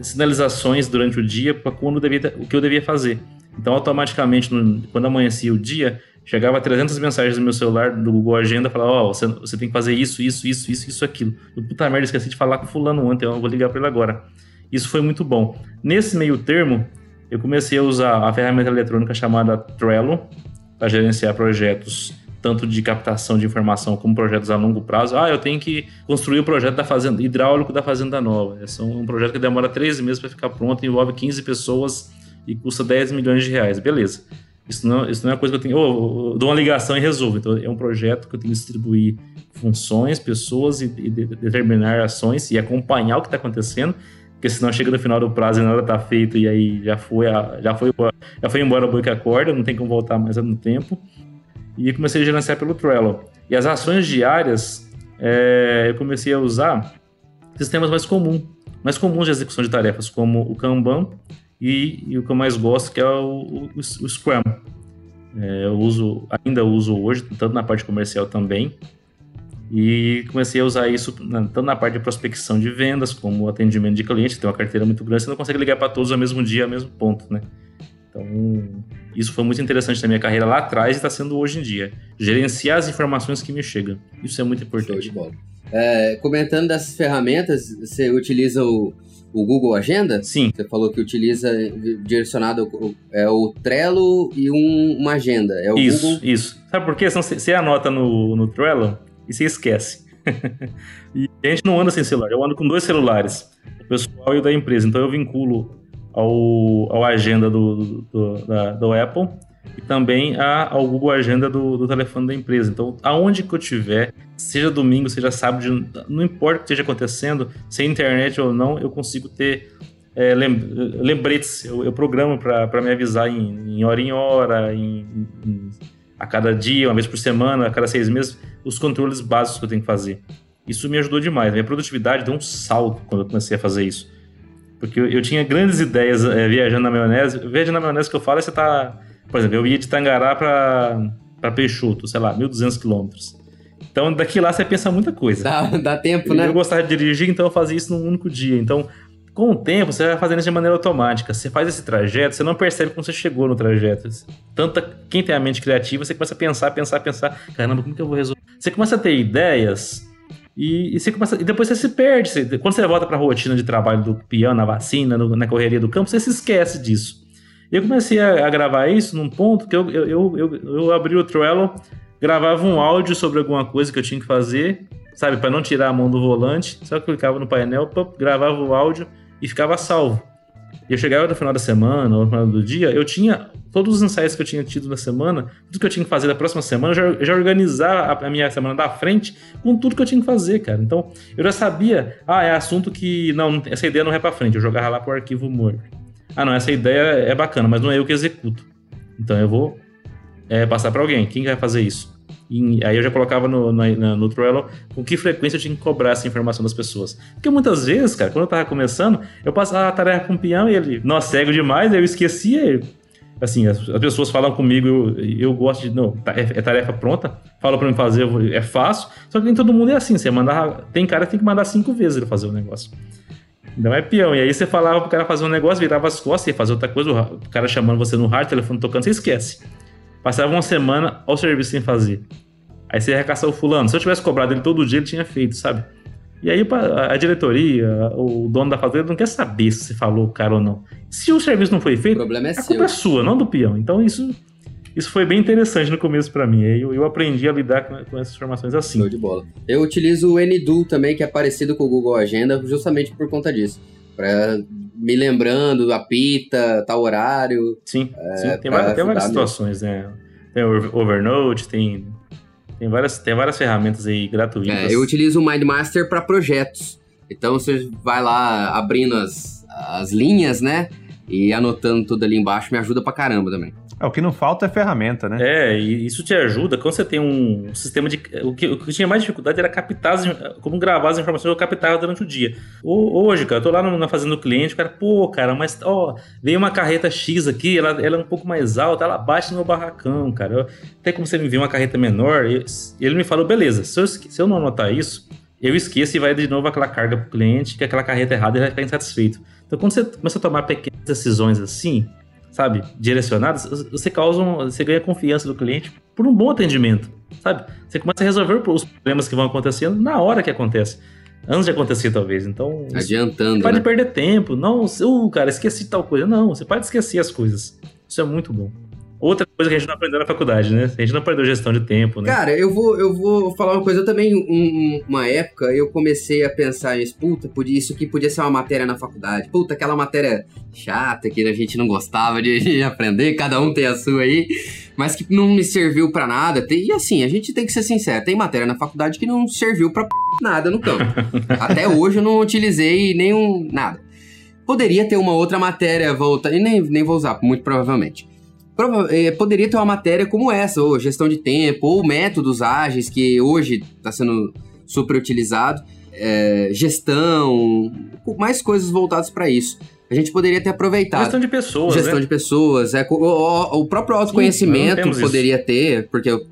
sinalizações durante o dia para quando devia, o que eu devia fazer. Então, automaticamente, no, quando amanhecia o dia, Chegava 300 mensagens no meu celular do Google Agenda, falava, ó, oh, você, você, tem que fazer isso, isso, isso, isso, isso, aquilo. Eu, puta merda, esqueci de falar com fulano ontem, eu vou ligar para ele agora. Isso foi muito bom. Nesse meio termo, eu comecei a usar a ferramenta eletrônica chamada Trello para gerenciar projetos tanto de captação de informação como projetos a longo prazo. Ah, eu tenho que construir o projeto da fazenda hidráulico da fazenda nova. É um projeto que demora três meses para ficar pronto, envolve 15 pessoas e custa 10 milhões de reais. Beleza. Isso não, isso não é uma coisa que eu tenho. Oh, eu dou uma ligação e resolvo. Então, é um projeto que eu tenho que distribuir funções, pessoas e, e de, determinar ações e acompanhar o que está acontecendo. Porque senão chega no final do prazo e nada está feito e aí já foi, a, já foi, já foi embora o boi que acorda, não tem como voltar mais no tempo. E comecei a gerenciar pelo Trello. E as ações diárias, é, eu comecei a usar sistemas mais comuns, mais comuns de execução de tarefas, como o Kanban e, e o que eu mais gosto, que é o, o, o Scrum. É, eu uso, ainda uso hoje, tanto na parte comercial também, e comecei a usar isso tanto na parte de prospecção de vendas, como atendimento de cliente. Tem uma carteira muito grande, você não consegue ligar para todos ao mesmo dia, ao mesmo ponto, né? Então, isso foi muito interessante na minha carreira lá atrás e está sendo hoje em dia. Gerenciar as informações que me chegam. Isso é muito importante. Show de bola. É, comentando dessas ferramentas, você utiliza o, o Google Agenda? Sim. Você falou que utiliza direcionado é o Trello e um, uma agenda. É o isso, Google... isso. Sabe por quê? Você anota no, no Trello e você esquece. e a gente não anda sem celular. Eu ando com dois celulares, o pessoal e o da empresa. Então eu vinculo ao, ao agenda do, do, da, do Apple e também a, ao Google Agenda do, do, telefone da empresa. Então, aonde que eu tiver, seja domingo, seja sábado, não importa o que esteja acontecendo, se é internet ou não, eu consigo ter é, lembretes. Eu, eu programo para me avisar em, em, hora em hora, em, em, a cada dia, uma vez por semana, a cada seis meses, os controles básicos que eu tenho que fazer. Isso me ajudou demais. Minha produtividade deu um salto quando eu comecei a fazer isso. Porque eu, eu tinha grandes ideias é, viajando na maionese. Viajando na maionese que eu falo é você tá por exemplo, eu ia de Tangará para Peixoto, sei lá, 1.200 quilômetros. Então, daqui lá você pensa muita coisa. Dá, dá tempo, né? Eu gostava de dirigir, então eu fazia isso num único dia. Então, com o tempo, você vai fazendo isso de maneira automática. Você faz esse trajeto, você não percebe como você chegou no trajeto. Tanta, quem tem a mente criativa, você começa a pensar, pensar, pensar. Caramba, como que eu vou resolver? Você começa a ter ideias e, e, você começa, e depois você se perde. Você, quando você volta para a rotina de trabalho do peão, na vacina, no, na correria do campo, você se esquece disso. Eu comecei a, a, gravar isso num ponto que eu, eu, eu, eu, eu abri o Trello, gravava um áudio sobre alguma coisa que eu tinha que fazer, sabe, para não tirar a mão do volante, só clicava no painel, pop, gravava o áudio e ficava salvo. E eu chegava no final da semana, ou no final do dia, eu tinha todos os ensaios que eu tinha tido na semana, tudo que eu tinha que fazer da próxima semana, eu já, já organizar a, a, minha semana da frente com tudo que eu tinha que fazer, cara. Então, eu já sabia, ah, é assunto que, não, essa ideia não é pra frente, eu jogava lá pro arquivo morto ah, não, essa ideia é bacana, mas não é eu que executo. Então eu vou é, passar para alguém. Quem vai fazer isso? E aí eu já colocava no, no, no Trello com que frequência eu tinha que cobrar essa informação das pessoas. Porque muitas vezes, cara, quando eu tava começando, eu passava a tarefa com o peão e ele, nossa, cego demais, eu esquecia. Assim, as, as, pessoas falam comigo, eu, eu gosto de. Não, tá, é, é tarefa pronta, fala para mim fazer, é fácil. Só que nem todo mundo é assim. Você mandar. Tem cara que tem que mandar cinco vezes ele fazer o negócio. Não é peão. E aí você falava pro cara fazer um negócio, virava as costas, ia fazer outra coisa, o cara chamando você no rádio, telefone tocando, você esquece. Passava uma semana ao serviço sem fazer. Aí você ia caçar o fulano. Se eu tivesse cobrado ele todo dia, ele tinha feito, sabe? E aí a diretoria, o dono da fazenda não quer saber se você falou o cara ou não. Se o serviço não foi feito, o problema é a culpa é sua, não do peão. Então isso isso foi bem interessante no começo para mim. Eu, eu aprendi a lidar com, com, essas informações assim. Show de bola. Eu utilizo o NDO também, que é parecido com o Google Agenda, justamente por conta disso. Pra me lembrando, apita, tal horário. Sim, é, sim. Tem, várias, tem várias situações, né? Tem o Overnote, tem, tem, várias, tem várias ferramentas aí gratuitas. É, eu utilizo o MindMaster para projetos. Então você vai lá abrindo as, as linhas, né? E anotando tudo ali embaixo me ajuda pra caramba também. É, o que não falta é ferramenta, né? É, e isso te ajuda. Quando você tem um sistema de. O que, o que tinha mais dificuldade era captar, como gravar as informações eu captava durante o dia. Hoje, cara, eu tô lá na fazenda do cliente, o cara, pô, cara, mas ó, veio uma carreta X aqui, ela, ela é um pouco mais alta, ela bate no meu barracão, cara. Tem como você me ver uma carreta menor? E ele me falou, beleza, se eu, se eu não anotar isso, eu esqueço e vai de novo aquela carga pro cliente, que aquela carreta errada ele vai ficar insatisfeito. Então, quando você começa a tomar pequenas decisões assim, sabe, direcionadas, você causa um, você ganha confiança do cliente por um bom atendimento, sabe? Você começa a resolver os problemas que vão acontecendo na hora que acontece. Antes de acontecer, talvez. Então. Adiantando. Você pode né? perder tempo. Não, uh, cara, esqueci tal coisa. Não, você pode esquecer as coisas. Isso é muito bom. Outra coisa que a gente não aprendeu na faculdade, né? A gente não aprendeu gestão de tempo, né? Cara, eu vou, eu vou falar uma coisa. Eu também, um, uma época, eu comecei a pensar nisso. Puta, isso aqui podia ser uma matéria na faculdade. Puta, aquela matéria chata que a gente não gostava de, de aprender, cada um tem a sua aí, mas que não me serviu para nada. E assim, a gente tem que ser sincero. Tem matéria na faculdade que não serviu pra nada no campo. Até hoje eu não utilizei nenhum. nada. Poderia ter uma outra matéria volta, e nem, nem vou usar, muito provavelmente Prova poderia ter uma matéria como essa, ou gestão de tempo, ou métodos ágeis, que hoje está sendo super utilizado, é, gestão, mais coisas voltadas para isso. A gente poderia ter aproveitado. Gestão de pessoas. Gestão né? de pessoas. É, o, o próprio autoconhecimento Sim, poderia isso. ter, porque o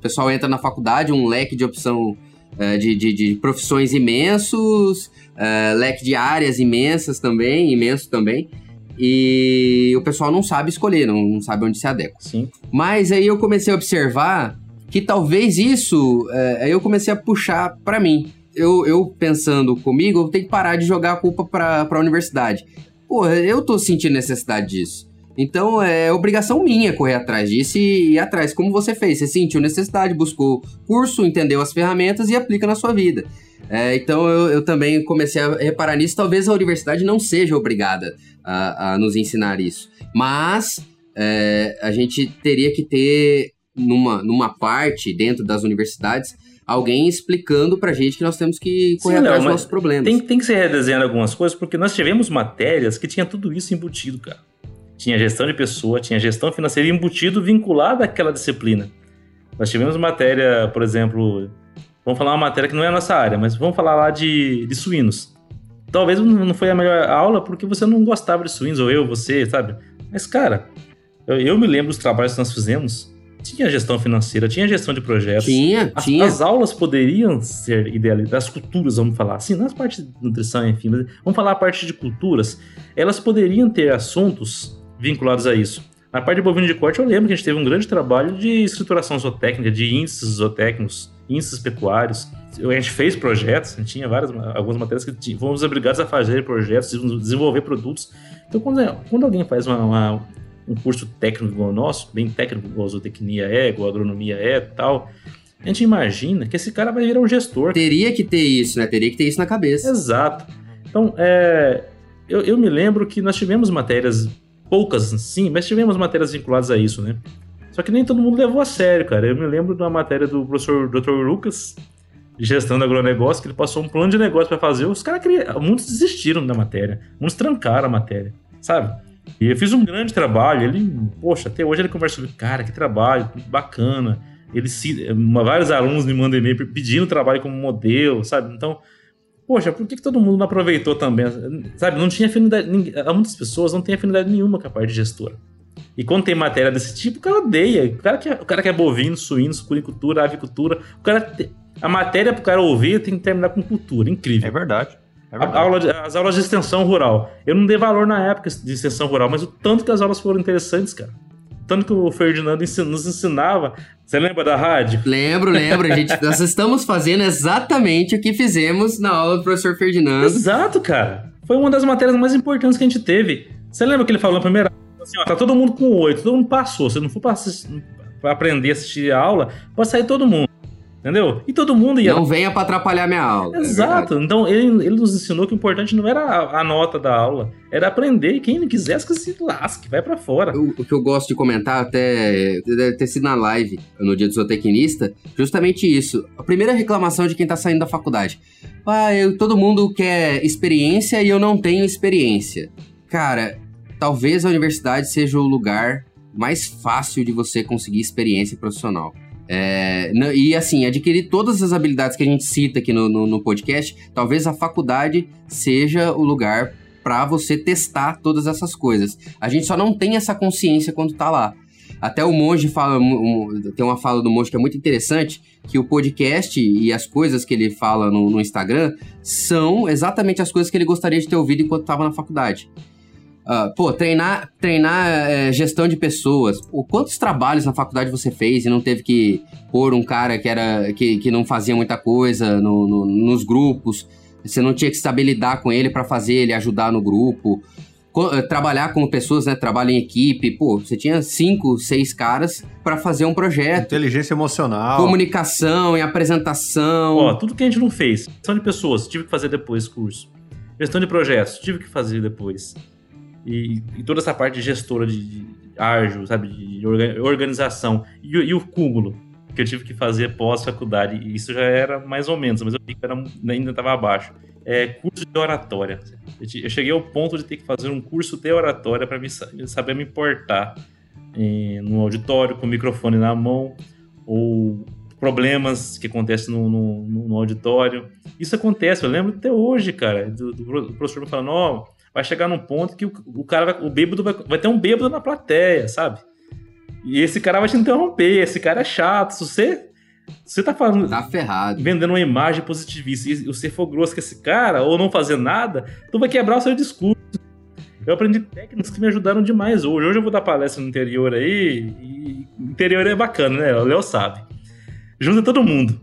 pessoal entra na faculdade, um leque de opção é, de, de, de, profissões imensos, é, leque de áreas imensas também, imenso também e o pessoal não sabe escolher, não, não sabe onde se adequa. Sim. Mas aí eu comecei a observar que talvez isso, é, aí eu comecei a puxar para mim. Eu, eu pensando comigo, eu tenho que parar de jogar a culpa pra, pra universidade. Porra, eu tô sentindo necessidade disso. Então é obrigação minha correr atrás disso e ir atrás. Como você fez? Você sentiu necessidade, buscou curso, entendeu as ferramentas e aplica na sua vida. É, então eu, eu, também comecei a reparar nisso. Talvez a universidade não seja obrigada a, a nos ensinar isso. Mas é, a gente teria que ter, numa, numa parte dentro das universidades, alguém explicando pra gente que nós temos que correr Sim, atrás dos nossos problemas. Tem, tem que ser redesenhando algumas coisas, porque nós tivemos matérias que tinha tudo isso embutido, cara. Tinha gestão de pessoa, tinha gestão financeira embutido, vinculado àquela disciplina. Nós tivemos matéria, por exemplo, vamos falar uma matéria que não é a nossa área, mas vamos falar lá de, de suínos. Talvez não foi a melhor aula porque você não gostava de suínos, ou eu, você, sabe? Mas, cara, eu, eu me lembro dos trabalhos que nós fizemos. Tinha gestão financeira, tinha gestão de projetos. Tinha, as, tinha. As aulas poderiam ser idealizadas, as culturas, vamos falar assim, nas partes de nutrição, enfim, mas vamos falar a parte de culturas. Elas poderiam ter assuntos vinculados a isso. Na parte de bovino de corte, eu lembro que a gente teve um grande trabalho de escrituração zootécnica, de índices zootécnicos, índices pecuários. A gente fez projetos, a gente tinha várias, algumas matérias que fomos obrigados a fazer projetos, desenvolver produtos. Então, quando, quando alguém faz uma, uma, um curso técnico igual o nosso, bem técnico igual a zootecnia é, igual a agronomia é tal, a gente imagina que esse cara vai virar um gestor. Teria que ter isso, né? Teria que ter isso na cabeça. Exato. Então, é, eu, eu me lembro que nós tivemos matérias poucas, sim, mas tivemos matérias vinculadas a isso, né? Só que nem todo mundo levou a sério, cara. Eu me lembro de uma matéria do professor Dr. Lucas, de gestão do agronegócio, que ele passou um plano de negócio para fazer. Os caras. Muitos desistiram da matéria. Muitos trancaram a matéria, sabe? E eu fiz um grande trabalho. Ele, poxa, até hoje ele conversa sobre, cara, que trabalho, bacana. Ele se, vários alunos me mandam e-mail pedindo trabalho como modelo, sabe? Então, poxa, por que, que todo mundo não aproveitou também? Sabe, não tinha afinidade. Muitas pessoas não têm afinidade nenhuma com a parte de gestora. E quando tem matéria desse tipo, o cara odeia. O cara que é, o cara que é bovino, suíno, sucuricultura, avicultura. O cara, a matéria pro cara ouvir tem que terminar com cultura. Incrível. É verdade. É verdade. Aula de, as aulas de extensão rural. Eu não dei valor na época de extensão rural, mas o tanto que as aulas foram interessantes, cara. Tanto que o Ferdinando nos ensinava. Você lembra da rádio? Lembro, lembro. A gente, nós estamos fazendo exatamente o que fizemos na aula do professor Ferdinando. Exato, cara. Foi uma das matérias mais importantes que a gente teve. Você lembra que ele falou na primeira? Assim, ó, tá todo mundo com oito, todo mundo passou. Se não for pra, assistir, pra aprender a assistir a aula, pode sair todo mundo. Entendeu? E todo mundo ia. Não venha para atrapalhar minha aula. É Exato. É então ele, ele nos ensinou que o importante não era a, a, nota da aula, era aprender. E quem não quisesse que se lasque, vai para fora. O, o, que eu gosto de comentar, até deve ter sido na live no dia do zootecnista, justamente isso. A primeira reclamação de quem tá saindo da faculdade. Ah, eu, todo mundo quer experiência e eu não tenho experiência. Cara, talvez a universidade seja o lugar mais fácil de você conseguir experiência profissional. É, e assim, adquirir todas as habilidades que a gente cita aqui no, no, no podcast, talvez a faculdade seja o lugar para você testar todas essas coisas. A gente só não tem essa consciência quando tá lá. Até o monge fala, tem uma fala do monge que é muito interessante, que o podcast e as coisas que ele fala no, no Instagram são exatamente as coisas que ele gostaria de ter ouvido enquanto estava na faculdade. Uh, pô, treinar, treinar é, gestão de pessoas. Pô, quantos trabalhos na faculdade você fez e não teve que pôr um cara que, era, que, que não fazia muita coisa no, no, nos grupos? Você não tinha que saber lidar com ele para fazer ele ajudar no grupo. eh, trabalhar com pessoas, né? Trabalho em equipe. Pô, você tinha cinco, seis caras para fazer um projeto. Inteligência emocional. Comunicação e apresentação. Ó, tudo que a gente não fez. Gestão de pessoas, tive que fazer depois curso. Gestão de projetos, tive que fazer depois. E, e toda essa parte gestora de, de ágil, sabe? De organização. E, e o cúmulo que eu tive que fazer pós-faculdade. Isso já era mais ou menos, mas eu era, ainda estava abaixo. É curso de oratória. Eu cheguei ao ponto de ter que fazer um curso de oratória para saber me importar em, no auditório, com o microfone na mão, ou problemas que acontecem no, no, no auditório. Isso acontece, eu lembro até hoje, cara, do, do professor me falando, ó, oh, vai chegar num ponto que o, o cara, vai, o bêbado vai, vai ter um bêbado na plateia, sabe? E esse cara vai te interromper, esse cara é chato. Se você, você tá falando. Tá ferrado. Vendendo uma imagem positivista e você for grosso com esse cara, ou não fazer nada, tu vai quebrar o seu discurso. Eu aprendi técnicas que me ajudaram demais hoje. Hoje eu vou dar palestra no interior aí, e interior é bacana, né? O Léo sabe. Junta todo mundo.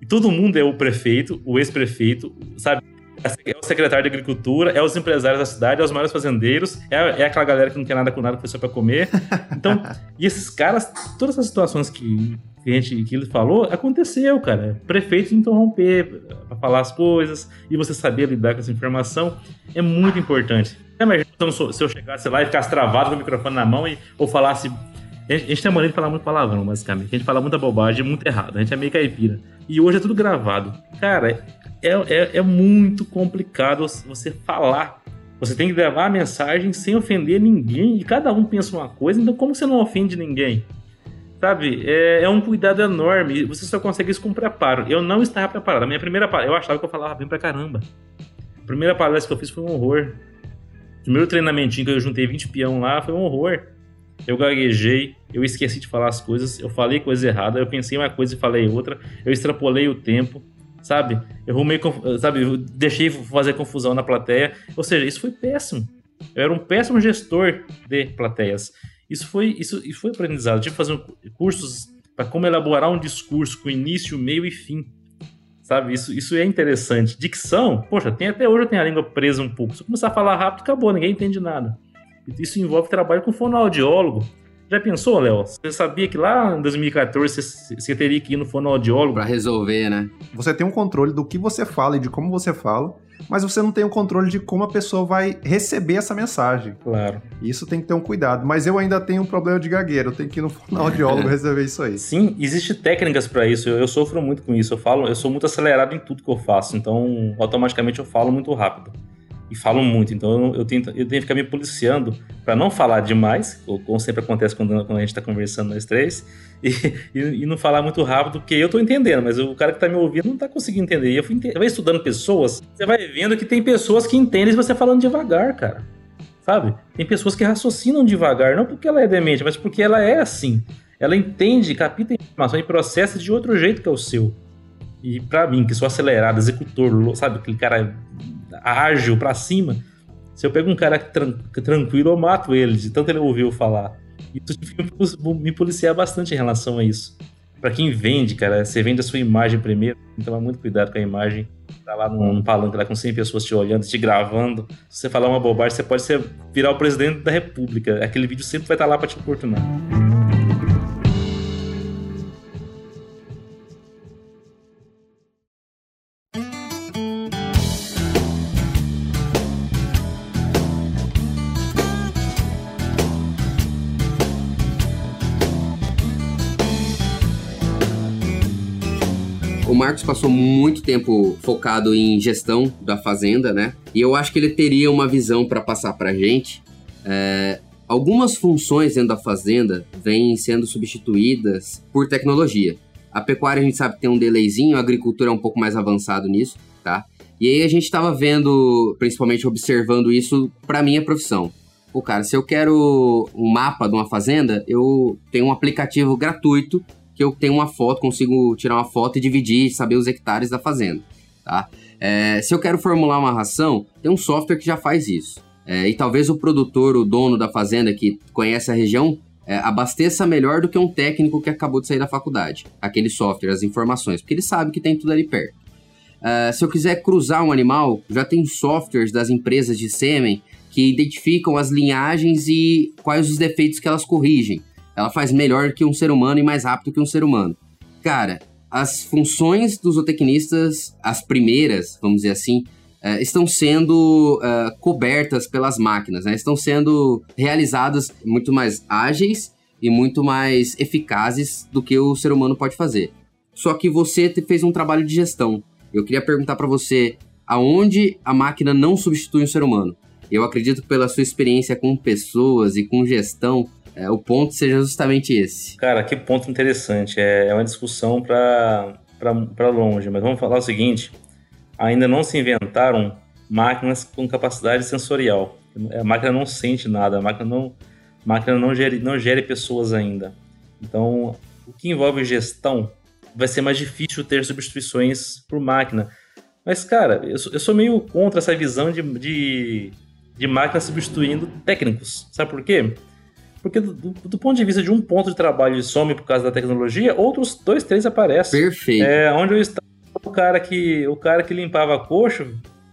E todo mundo é o prefeito, o ex-prefeito, sabe? É o secretário de Agricultura, é os empresários da cidade, é os maiores fazendeiros, é, é aquela galera que não quer nada com nada, que foi só pra comer. Então, e esses caras, todas essas situações que, que, a gente, que ele falou, aconteceu, cara. Prefeito interromper pra falar as coisas e você saber lidar com essa informação é muito importante. Imagina se eu chegasse lá e ficasse travado com o microfone na mão e, ou falasse a gente tem a maneira de falar muito palavrão, basicamente. A gente fala muita bobagem, muito errado. A gente é meio caipira. E hoje é tudo gravado. Cara, é, é, é muito complicado você falar. Você tem que levar a mensagem sem ofender ninguém e cada um pensa uma coisa, então como você não ofende ninguém? Sabe? É, é um cuidado enorme. Você só consegue isso com preparo. Eu não estava preparado. A minha primeira palestra, eu achava que eu falava bem pra caramba. A primeira palestra que eu fiz foi um horror. O primeiro treinamentinho que eu juntei 20 peão lá foi um horror. Eu gaguejei, eu esqueci de falar as coisas, eu falei coisa errada, eu pensei uma coisa e falei outra, eu extrapolei o tempo sabe? Eu arrumei, sabe? Eu deixei fazer confusão na plateia. Ou seja, isso foi péssimo. Eu era um péssimo gestor de plateias. Isso foi, isso, isso foi aprendizado. Eu tive que fazer cursos para como elaborar um discurso com início, meio e fim. Sabe? Isso, isso é interessante. Dicção, poxa, tem, até hoje eu tenho a língua presa um pouco. Se eu começar a falar rápido, acabou, ninguém entende nada. Isso envolve trabalho com fonoaudiólogo já pensou, Léo? Você sabia que lá em 2014 você, teria que ir no fonoaudiólogo? Pra resolver, né? Você tem um controle do que você fala e de como você fala, mas você não tem o um controle de como a pessoa vai receber essa mensagem. Claro. Isso tem que ter um cuidado. Mas eu ainda tenho um problema de gagueira, eu tenho que ir no fonoaudiólogo resolver isso aí. Sim, existem técnicas para isso. Eu, eu, sofro muito com isso. Eu falo, eu sou muito acelerado em tudo que eu faço, então automaticamente eu falo muito rápido e falam muito. Então eu, tento, eu tenho que ficar me policiando para não falar demais, como sempre acontece quando, quando a gente está conversando nós três, e, e, e, não falar muito rápido, porque eu estou entendendo, mas o cara que está me ouvindo não está conseguindo entender. E eu fui vai estudando pessoas, você vai vendo que tem pessoas que entendem você falando devagar, cara. Sabe? Tem pessoas que raciocinam devagar, não porque ela é demente, mas porque ela é assim. Ela entende, capta informação e processa de outro jeito que é o seu. E para mim, que sou acelerado, executor, sabe? Aquele cara ágil para cima. Se eu pego um cara tran tranquilo, eu mato ele, de tanto ele ouviu falar. Isso me policiar bastante em relação a isso. Para quem vende, cara, você vende a sua imagem primeiro, então tomar muito cuidado com a imagem. Tá lá num palanque lá com 100 pessoas te olhando, te gravando. Se você falar uma bobagem, você pode ser, virar o presidente da república. Aquele vídeo sempre vai estar tá lá para te oportunar. Marcos passou muito tempo focado em gestão da fazenda, né? E eu acho que ele teria uma visão para passar para a gente. É, algumas funções dentro da fazenda vêm sendo substituídas por tecnologia. A pecuária a gente sabe que tem um delayzinho, a agricultura é um pouco mais avançado nisso, tá? E aí a gente estava vendo, principalmente observando isso para minha profissão. Pô, cara, se eu quero um mapa de uma fazenda, eu tenho um aplicativo gratuito que eu tenho uma foto, consigo tirar uma foto e dividir, saber os hectares da fazenda, tá? É, se eu quero formular uma ração, tem um software que já faz isso. É, e talvez o produtor, o dono da fazenda que conhece a região, é, abasteça melhor do que um técnico que acabou de sair da faculdade. Aquele software, as informações, porque ele sabe que tem tudo ali perto. É, se eu quiser cruzar um animal, já tem softwares das empresas de sêmen que identificam as linhagens e quais os defeitos que elas corrigem. Ela faz melhor que um ser humano e mais rápido que um ser humano. Cara, as funções dos zootecnistas, as primeiras, vamos dizer assim, uh, estão sendo uh, cobertas pelas máquinas, né? estão sendo realizadas muito mais ágeis e muito mais eficazes do que o ser humano pode fazer. Só que você fez um trabalho de gestão. Eu queria perguntar para você aonde a máquina não substitui o ser humano. Eu acredito pela sua experiência com pessoas e com gestão, é, o ponto seja justamente esse. Cara, que ponto interessante. É, é uma discussão para longe, mas vamos falar o seguinte: ainda não se inventaram máquinas com capacidade sensorial. A máquina não sente nada, a máquina não, a máquina não, gere, não gere pessoas ainda. Então, o que envolve gestão vai ser mais difícil ter substituições por máquina. Mas, cara, eu eu sou meio contra essa visão de, de, de máquina substituindo técnicos. Sabe por quê? Porque do, do, ponto de vista de um ponto de trabalho some por causa da tecnologia, outros dois, três aparecem. Perfeito. É, onde eu estava, o cara que, o cara que limpava coxo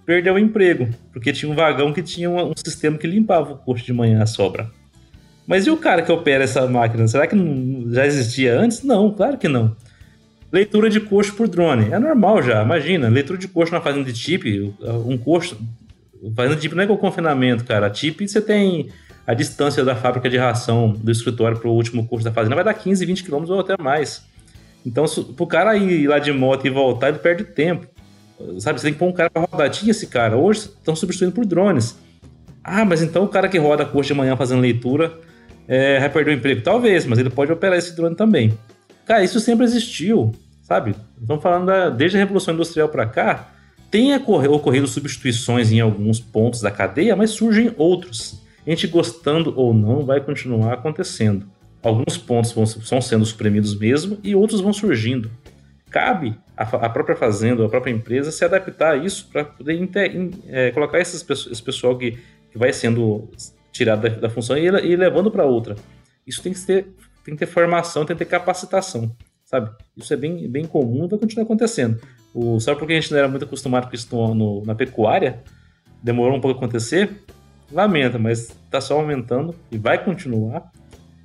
perdeu o emprego, porque tinha um vagão que tinha um, um sistema que limpava o coxo de manhã a sobra. Mas e o cara que opera essa máquina? Será que não, já existia antes? Não, claro que não. Leitura de coxo por drone. É normal já, imagina. Leitura de coxo na fazenda de chip, um coxo. Fazenda de chip não é igual confinamento, cara. A chip você tem a distância da fábrica de ração do escritório para o último coxo da fazenda vai dar 15, 20 quilômetros ou até mais. Então, para o cara ir lá de moto e voltar, ele perde tempo. Sabe, você tem que pôr um cara para rodar. Tinha esse cara. Hoje estão substituindo por drones. Ah, mas então o cara que roda coxo de manhã fazendo leitura é, vai perder o emprego? Talvez, mas ele pode operar esse drone também. Cara, isso sempre existiu, sabe? Estamos falando da, desde a Revolução Industrial para cá, tem ocorrido substituições em alguns pontos da cadeia, mas surgem outros. A gente gostando ou não, vai continuar acontecendo. Alguns pontos vão, vão sendo suprimidos mesmo e outros vão surgindo. Cabe a própria fazenda, a própria empresa se adaptar a isso para poder inter, in, é, colocar esses, esse pessoal que, que vai sendo tirado da, da função e, e levando para outra. Isso tem que ter tem que ter formação, tem que ter capacitação, sabe? Isso é bem, bem comum e vai continuar acontecendo. O, sabe por que a gente não era muito acostumado com isso no, na pecuária? Demorou um pouco a acontecer? Lamenta, mas está só aumentando e vai continuar.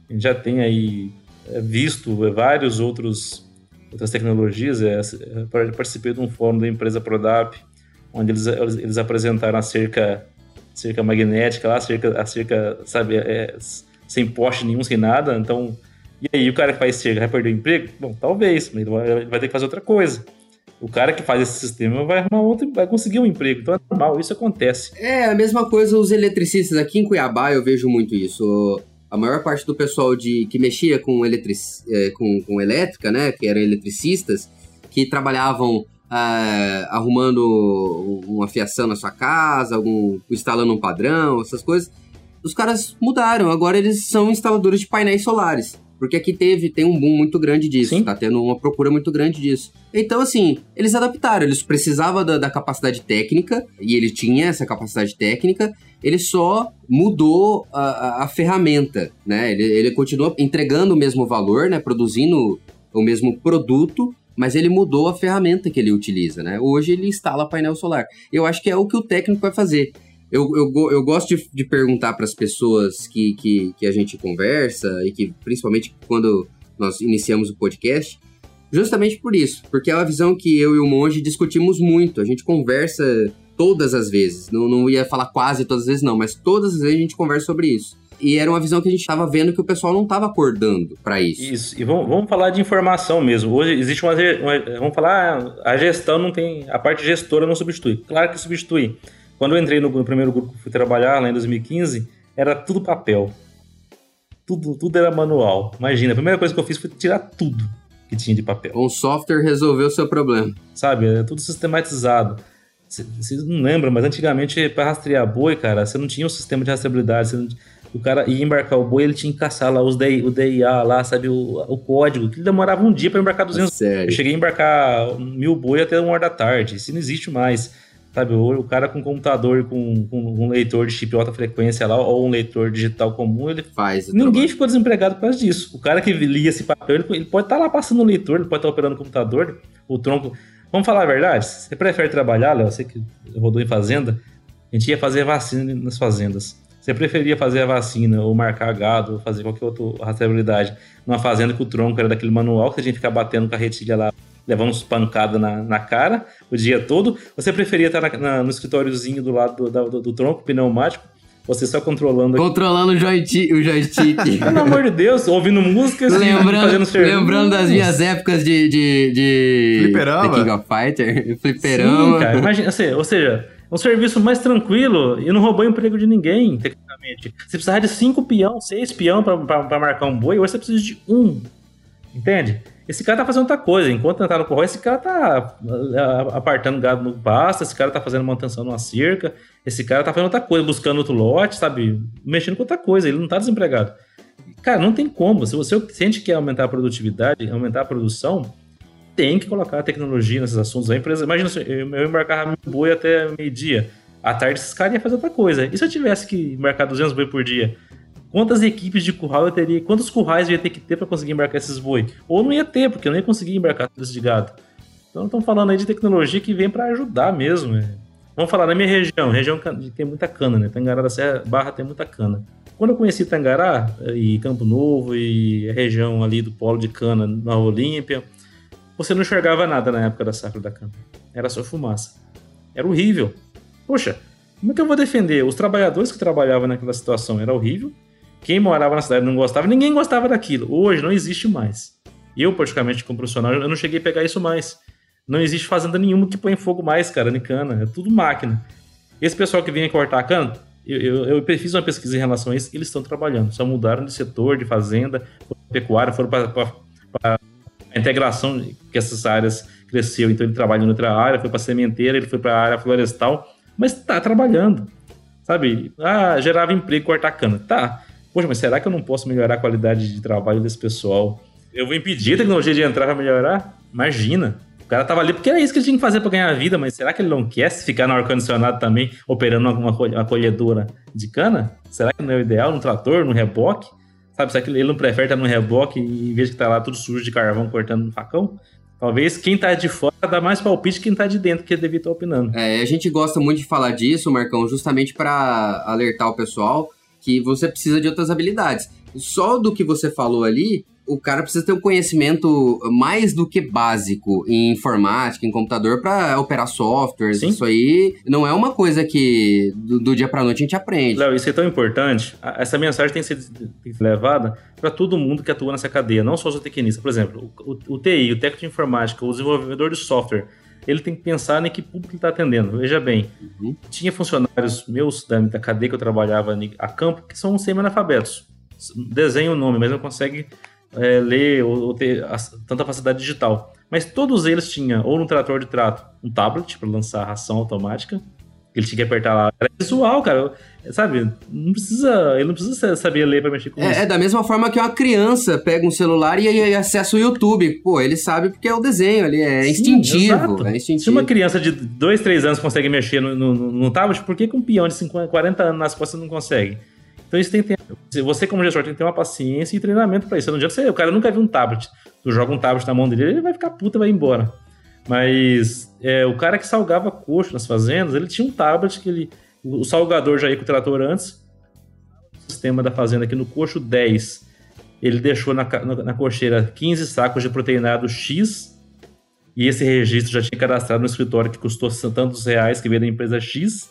A gente já tem aí é, visto vários outros outras tecnologias. É, é, participei de um fórum da empresa Prodap, onde eles, eles apresentaram a cerca, cerca magnética lá, a cerca, a cerca sabe, é, sem poste nenhum, sem nada. Então, e aí, o cara que faz cerca vai perder o emprego? Bom, talvez, mas ele vai, ele vai ter que fazer outra coisa. O cara que faz esse sistema vai arrumar outro, vai conseguir um emprego. Então é normal, isso acontece. É, a mesma coisa os eletricistas. Aqui em Cuiabá eu vejo muito isso. A maior parte do pessoal de, que mexia com, electric, é, com, com elétrica, né, que eram eletricistas, que trabalhavam Uh, arrumando uma fiação na sua casa, algum, instalando um padrão, essas coisas. Os caras mudaram, agora eles são instaladores de painéis solares. Porque aqui teve, tem um boom muito grande disso, Sim. tá tendo uma procura muito grande disso. Então, assim, eles adaptaram, eles precisavam da, da, capacidade técnica, e ele tinha essa capacidade técnica, ele só mudou a, a, a ferramenta, né? Ele, ele continua entregando o mesmo valor, né? Produzindo o mesmo produto, mas ele mudou a ferramenta que ele utiliza, né? Hoje ele instala painel solar. Eu acho que é o que o técnico vai fazer eu, eu, eu gosto de, de perguntar para as pessoas que, que, que a gente conversa e que, principalmente quando nós iniciamos o podcast, justamente por isso, porque é uma visão que eu e o Monge discutimos muito, a gente conversa todas as vezes, não, não ia falar quase todas as vezes não, mas todas as vezes a gente conversa sobre isso. E era uma visão que a gente estava vendo que o pessoal não estava acordando para isso. Isso, e vamos, vamos falar de informação mesmo. Hoje existe uma, uma. Vamos falar, a gestão não tem. A parte gestora não substitui. Claro que substitui. Quando eu entrei no, no primeiro grupo que fui trabalhar, lá em 2015, era tudo papel. Tudo, tudo era manual. Imagina, a primeira coisa que eu fiz foi tirar tudo que tinha de papel. Um software resolveu o seu problema. Sabe, é tudo sistematizado. Vocês não lembram, mas antigamente para rastrear boi, cara, você não tinha um sistema de rastreabilidade. Não... O cara ia embarcar o boi, ele tinha que caçar lá os DI, o DIA lá, sabe, o, o código, que demorava um dia para embarcar 200. Sério? Eu cheguei a embarcar mil boi até uma hora da tarde. Isso não existe mais. Sabe, o, cara com computador com, com, um leitor de chip alta frequência lá, ou um leitor digital comum, ele faz. Ninguém trabalho. ficou desempregado por causa disso. O cara que lia esse papel, ele, ele pode estar tá lá passando o leitor, ele pode estar tá operando o computador, o tronco. Vamos falar a verdade? Você prefere trabalhar, Léo? Você que rodou em fazenda, A gente ia fazer vacina nas fazendas. Você preferia fazer a vacina, ou marcar gado, ou fazer qualquer outra rastreabilidade numa fazenda que o tronco era daquele manual que a gente ficar batendo carretilha lá, levando uns pancadas na, na cara o dia todo? Você preferia estar na, na, no escritóriozinho do lado do, do, do tronco pneumático você só controlando. Controlando o joystick. O joystick. Pelo amor de Deus, ouvindo músicas lembrando, fazendo serviço. Lembrando das minhas épocas de. de, de Fliperama. King of Fighter. Fliperama. Sim, cara. Imagina, assim, ou seja, um serviço mais tranquilo e não roubou emprego de ninguém, tecnicamente. Você precisar de cinco peão, seis peão para marcar um boi, hoje você precisa de um. Entende? Esse cara tá fazendo outra coisa. Enquanto tá no corral, esse cara tá é, apartando gado no pasto, esse cara tá fazendo manutenção numa cerca, esse cara tá fazendo outra coisa, buscando outro lote, sabe? Mexendo com outra coisa, ele não tá desempregado. Cara, não tem como. Se você sente que quer aumentar a produtividade, aumentar a produção, tem que colocar a tecnologia nesses assuntos. A empresa, imagina se eu embarcar meu boi até meio-dia. À tarde, esses caras iam fazer outra coisa. E se eu tivesse que embarcar 200 boi por dia? Quantas equipes de curral eu teria? Quantos currais eu ia ter que ter para conseguir embarcar esses boi? Ou não ia ter, porque eu não ia conseguir embarcar tudo de gado. Então, estamos falando aí de tecnologia que vem para ajudar mesmo. Né? Vamos falar na minha região, região que tem muita cana, né? Tangará da Serra Barra tem muita cana. Quando eu conheci Tangará e Campo Novo e a região ali do polo de cana na Olímpia, você não enxergava nada na época da safra da cana. Era só fumaça. Era horrível. Poxa, como é que eu vou defender? Os trabalhadores que trabalhavam naquela situação era horrível. Quem morava na cidade não gostava, ninguém gostava daquilo. Hoje não existe mais. Eu, particularmente, como profissional, eu não cheguei a pegar isso mais. Não existe fazenda nenhuma que põe fogo mais, cara, em cana. É tudo máquina. Esse pessoal que vem cortar cana, eu, eu, eu, fiz uma pesquisa em relação a isso, eles estão trabalhando. Só mudaram de setor, de fazenda, pecuária, foram para a integração que essas áreas cresceu. Então ele trabalha em outra área, foi para sementeira, ele foi para a área florestal, mas está trabalhando. Sabe? Ah, gerava emprego cortar cana. Tá. Poxa, mas será que eu não posso melhorar a qualidade de trabalho desse pessoal? Eu vou impedir a tecnologia de entrar para melhorar? Imagina. O cara tava ali porque era isso que ele tinha que fazer para ganhar a vida, mas será que ele não quer ficar no ar-condicionado também, operando uma, uma colhedora de cana? Será que não é o ideal? No trator, no reboque? Sabe, será que ele não prefere estar no reboque e em vez de estar lá tudo sujo de carvão cortando no facão? Talvez quem tá de fora dá mais palpite que quem tá de dentro, que devia estar opinando. É, a gente gosta muito de falar disso, Marcão, justamente para alertar o pessoal que você precisa de outras habilidades. Só do que você falou ali, o cara precisa ter um conhecimento mais do que básico em informática, em computador, para operar softwares. Sim. Isso aí não é uma coisa que do, do dia para noite a gente aprende. Léo, isso é tão importante. Essa mensagem tem que ser levada para todo mundo que atua nessa cadeia, não só os tecnistas. Por exemplo, o, o, o TI, o técnico de informática, o desenvolvedor de software, ele tem que pensar em que público ele está atendendo. Veja bem, uhum. tinha funcionários meus da, da cadeia que eu trabalhava a campo que são semi-analfabetos. Desenha o nome, mas não consegue é, ler ou, ou ter a, tanta facilidade digital. Mas todos eles tinham, ou no trator de trato, um tablet para lançar a ração automática. Ele tinha que apertar lá. Era visual, cara. Sabe? Não precisa. Ele não precisa saber ler para mexer com é, isso. É da mesma forma que uma criança pega um celular e, e acessa o YouTube. Pô, ele sabe porque é o desenho ali. É Sim, instintivo. É instintivo. Se uma criança de 2, 3 anos consegue mexer no, no, no tablet, por que, que um peão de 50, 40 anos nas costas não consegue? Então isso tem que ter. Você, como gestor, tem que ter uma paciência e treinamento para isso. Não adianta você. O cara nunca viu um tablet. Tu joga um tablet na mão dele, ele vai ficar puta e vai embora. Mas é, o cara que salgava coxo nas fazendas, ele tinha um tablet que ele. O salgador já ia com o trator antes. O sistema da fazenda aqui no coxo 10. Ele deixou na, na, na cocheira 15 sacos de proteinado X. E esse registro já tinha cadastrado no escritório que custou tantos reais que veio da empresa X.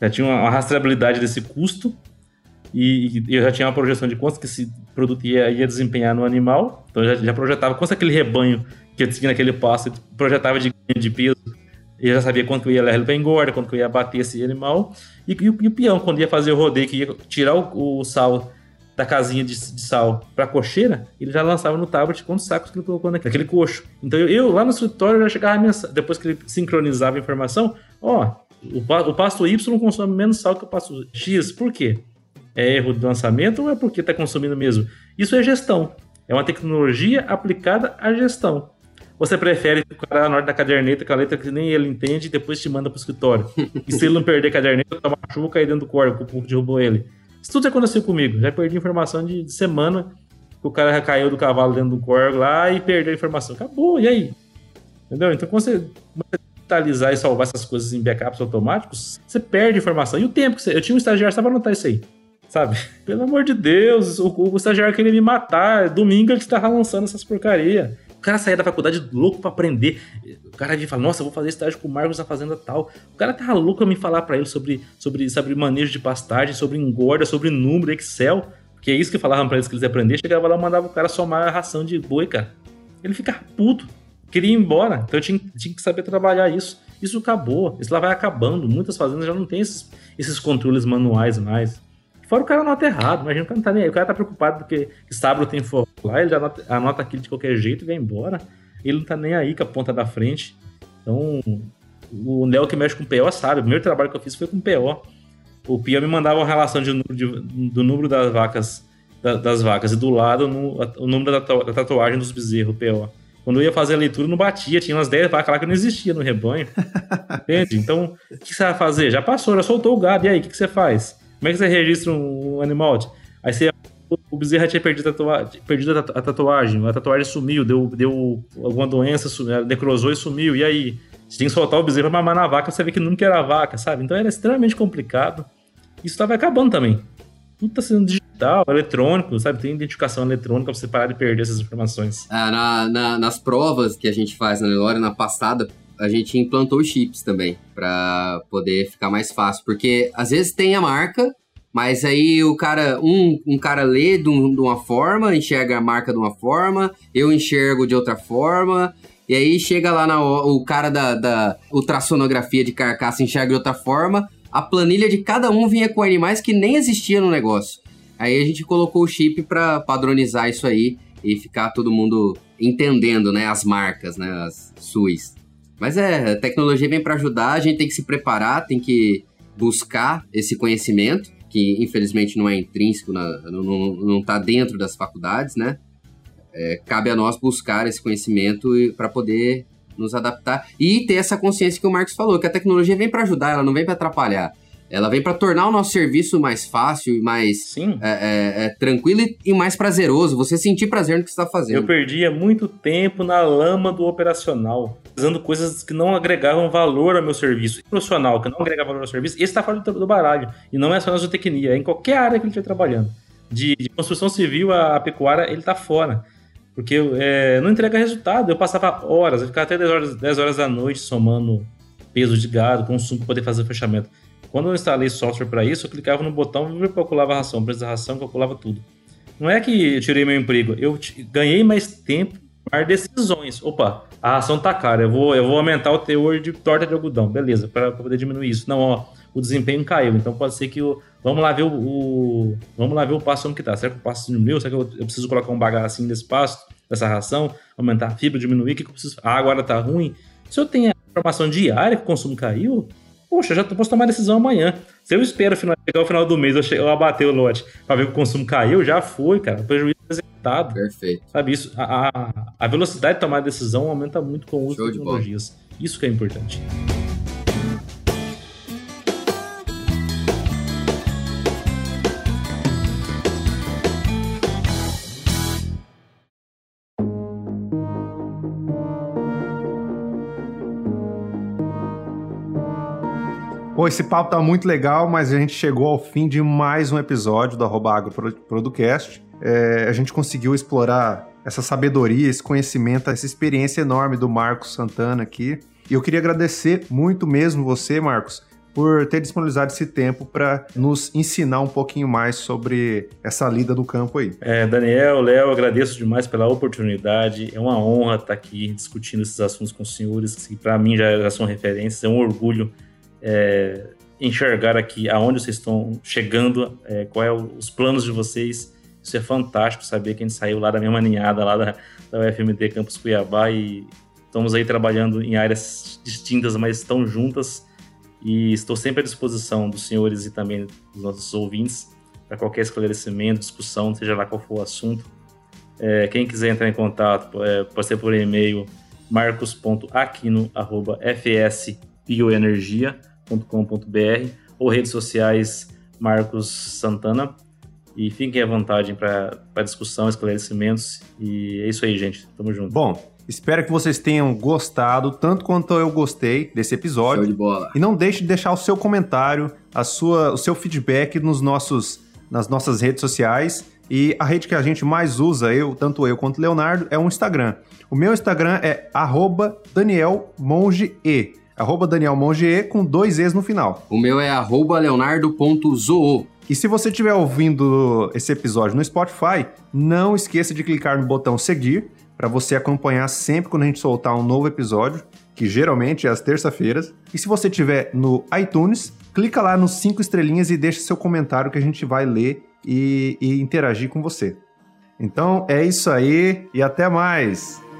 Já tinha uma, rastreabilidade desse custo e, e, eu já tinha uma projeção de quanto que esse produto ia, ia desempenhar no animal, então eu já, já projetava quanto aquele rebanho que eu tinha naquele passo, projetava de de peso, e já sabia quanto eu ia levar ele para engorda, quanto eu ia bater esse animal, e, e, e, o peão, quando ia fazer o rodeio, que ia tirar o, o sal da casinha de, de sal para a cocheira, ele já lançava no tablet quantos sacos que ele colocou naquele coxo. Então eu, eu lá no escritório já chegava a mensagem, depois que ele sincronizava a informação, ó, o, o pasto Y consome menos sal que o pasto X, por quê? é erro de lançamento ou é porque está consumindo mesmo? Isso é gestão. É uma tecnologia aplicada à gestão. Você prefere o cara anote da caderneta com a letra que nem ele entende e depois te manda para o escritório. e se ele não perder a caderneta, toma chuva cair dentro do corpo, o povo derrubou ele. Isso tudo já aconteceu comigo. Já perdi informação de, de semana que o cara caiu do cavalo dentro do corvo lá e perdeu a informação. Acabou, e aí? Entendeu? Então, quando você digitalizar e salvar essas coisas em backups automáticos, você perde informação. E o tempo que você. Eu tinha um estagiário, só pra anotar isso aí. Sabe? Pelo amor de Deus, o, o estagiário queria me matar. Domingo ele estava lançando essas porcaria. Cara saía da faculdade louco para aprender. O cara vinha falar, nossa, vou fazer estágio com o Marcos na fazenda tal. O cara tava louco a me falar para ele sobre, sobre, sobre manejo de pastagem, sobre engorda, sobre número, Excel. Que é isso que falavam pra eles que eles aprendiam. Chegava lá e mandava o cara somar a ração de boi, cara. Ele ficava puto queria ir embora. Então eu tinha, tinha, que saber trabalhar isso. Isso acabou. Isso lá vai acabando. Muitas fazendas já não tem esses, esses controles manuais mais. Fora o cara anota errado. Imagina o cara não tá nem aí. O cara tá preocupado porque Stablo tem fogo lá, ele já anota, anota aquilo de qualquer jeito e vai embora. Ele não tá nem aí com a ponta da frente. Então, o Léo que mexe com PO sabe. O primeiro trabalho que eu fiz foi com PO. O PO me mandava uma relação de, de, do número das vacas da, das vacas e do lado no, o número da, da tatuagem dos bezerros, PO. Quando eu ia fazer a leitura, não batia. Tinha umas 10 vacas lá que não existia no rebanho. Entende? Então, o que você vai fazer? Já passou, já soltou o gado. E aí, o que você faz? Como é que você registra um animal? Aí você o bezerro tinha perdido, a, tatuagem, perdido a tatuagem, a tatuagem sumiu, deu, deu alguma doença, necrosou e sumiu. E aí? Você tem que soltar o bezerro pra mamar na vaca, você vê que nunca era vaca, sabe? Então era extremamente complicado. Isso estava acabando também. Tudo tá sendo digital, eletrônico, sabe? Tem identificação eletrônica pra você parar de perder essas informações. Ah, na, na, nas provas que a gente faz na Nelore, na passada, a gente implantou chips também, para poder ficar mais fácil. Porque às vezes tem a marca, mas aí o cara, um, um cara lê de, um, de uma forma, enxerga a marca de uma forma, eu enxergo de outra forma. E aí chega lá na, o cara da, da ultrassonografia de carcaça enxerga de outra forma. A planilha de cada um vinha com animais que nem existia no negócio. Aí a gente colocou o chip para padronizar isso aí e ficar todo mundo entendendo, né, as marcas, né, as SUS. Mas é, a tecnologia vem para ajudar, a gente tem que se preparar, tem que buscar esse conhecimento, que infelizmente não é intrínseco, na, não, não, não tá dentro das faculdades, né? É, cabe a nós buscar esse conhecimento para poder nos adaptar e ter essa consciência que o Marcos falou, que a tecnologia vem para ajudar, ela não vem para atrapalhar. Ela vem para tornar o nosso serviço mais fácil e mais é, é, é, tranquilo e, mais prazeroso. Você sentir prazer no que está fazendo. Eu perdia muito tempo na lama do operacional, fazendo coisas que não agregavam valor ao meu serviço. Profissional que não agregava valor ao serviço, esse está fora do, do baralho. E não é só na zootecnia, é em qualquer área que ele estiver trabalhando. De, de, construção civil a, a pecuária, ele está fora. Porque é, não entrega resultado. Eu passava horas, eu ficava até 10 horas, 10 horas da noite somando peso de gado, consumo para poder fazer o fechamento. Quando eu instalei software para isso, eu clicava no botão e calculava a ração, preço da ração, calculava tudo. Não é que eu tirei meu emprego, eu ganhei mais tempo para decisões. Opa, a ração tá cara, eu vou, eu vou aumentar o teor de torta de algodão, beleza, para poder diminuir isso. Não, ó, o desempenho caiu, então pode ser que o. Vamos lá ver o. o vamos lá ver o passo que tá. Será que o passo diminuiu? Será que eu, eu preciso colocar um bagacinho desse passo, dessa ração, aumentar a fibra, diminuir? O que, que eu preciso? Ah, agora tá ruim. Se eu tenho a informação diária que o consumo caiu, poxa, já posso tomar decisão amanhã. Se eu espero final, chegar ao final do mês, eu, eu abater o lote para ver que o consumo caiu, já foi, cara. O prejuízo executado. Perfeito. Sabe isso? A, a, velocidade de tomar decisão aumenta muito com o uso de tecnologias. Isso que é importante. Pô, esse papo tá muito legal, mas a gente chegou ao fim de mais um episódio do Arroba AgroProducast. É, a gente conseguiu explorar essa sabedoria, esse conhecimento, essa experiência enorme do Marcos Santana aqui. E eu queria agradecer muito mesmo você, Marcos, por ter disponibilizado esse tempo para nos ensinar um pouquinho mais sobre essa lida do campo aí. É, Daniel, Léo, agradeço demais pela oportunidade. É uma honra estar aqui discutindo esses assuntos com os senhores, que para mim já, já são referências. É um orgulho é, enxergar aqui aonde vocês estão chegando, é, qual é os planos de vocês. Isso é fantástico saber que a gente saiu lá da mesma ninhada, lá da, da UFMT Campus Cuiabá e estamos aí trabalhando em áreas distintas, mas estão juntas. E estou sempre à disposição dos senhores e também dos nossos ouvintes para qualquer esclarecimento, discussão, seja lá qual for o assunto. É, quem quiser entrar em contato, é, pode ser por e-mail marcos.aquino.fsbioenergia.com marcos.com.br ou redes sociais Marcos Santana. E fiquem à vontade para discussão, esclarecimentos. E é isso aí, gente. Tamo junto. Bom, Espero que vocês tenham gostado, tanto quanto eu gostei desse episódio. Show de bola. E não deixe de deixar o seu comentário, a sua, o seu feedback nos nossos, nas nossas redes sociais. E a rede que a gente mais usa, eu, tanto eu quanto o Leonardo, é o Instagram. O meu Instagram é @danielmonge arroba Daniel Monge com dois E's no final. O meu é arroba leonardo.zoo. E se você estiver ouvindo esse episódio no Spotify, não esqueça de clicar no botão seguir para você acompanhar sempre quando a gente soltar um novo episódio, que geralmente é às terça-feiras. E se você estiver no iTunes, clica lá nos cinco estrelinhas e deixa seu comentário que a gente vai ler e, e interagir com você. Então é isso aí e até mais!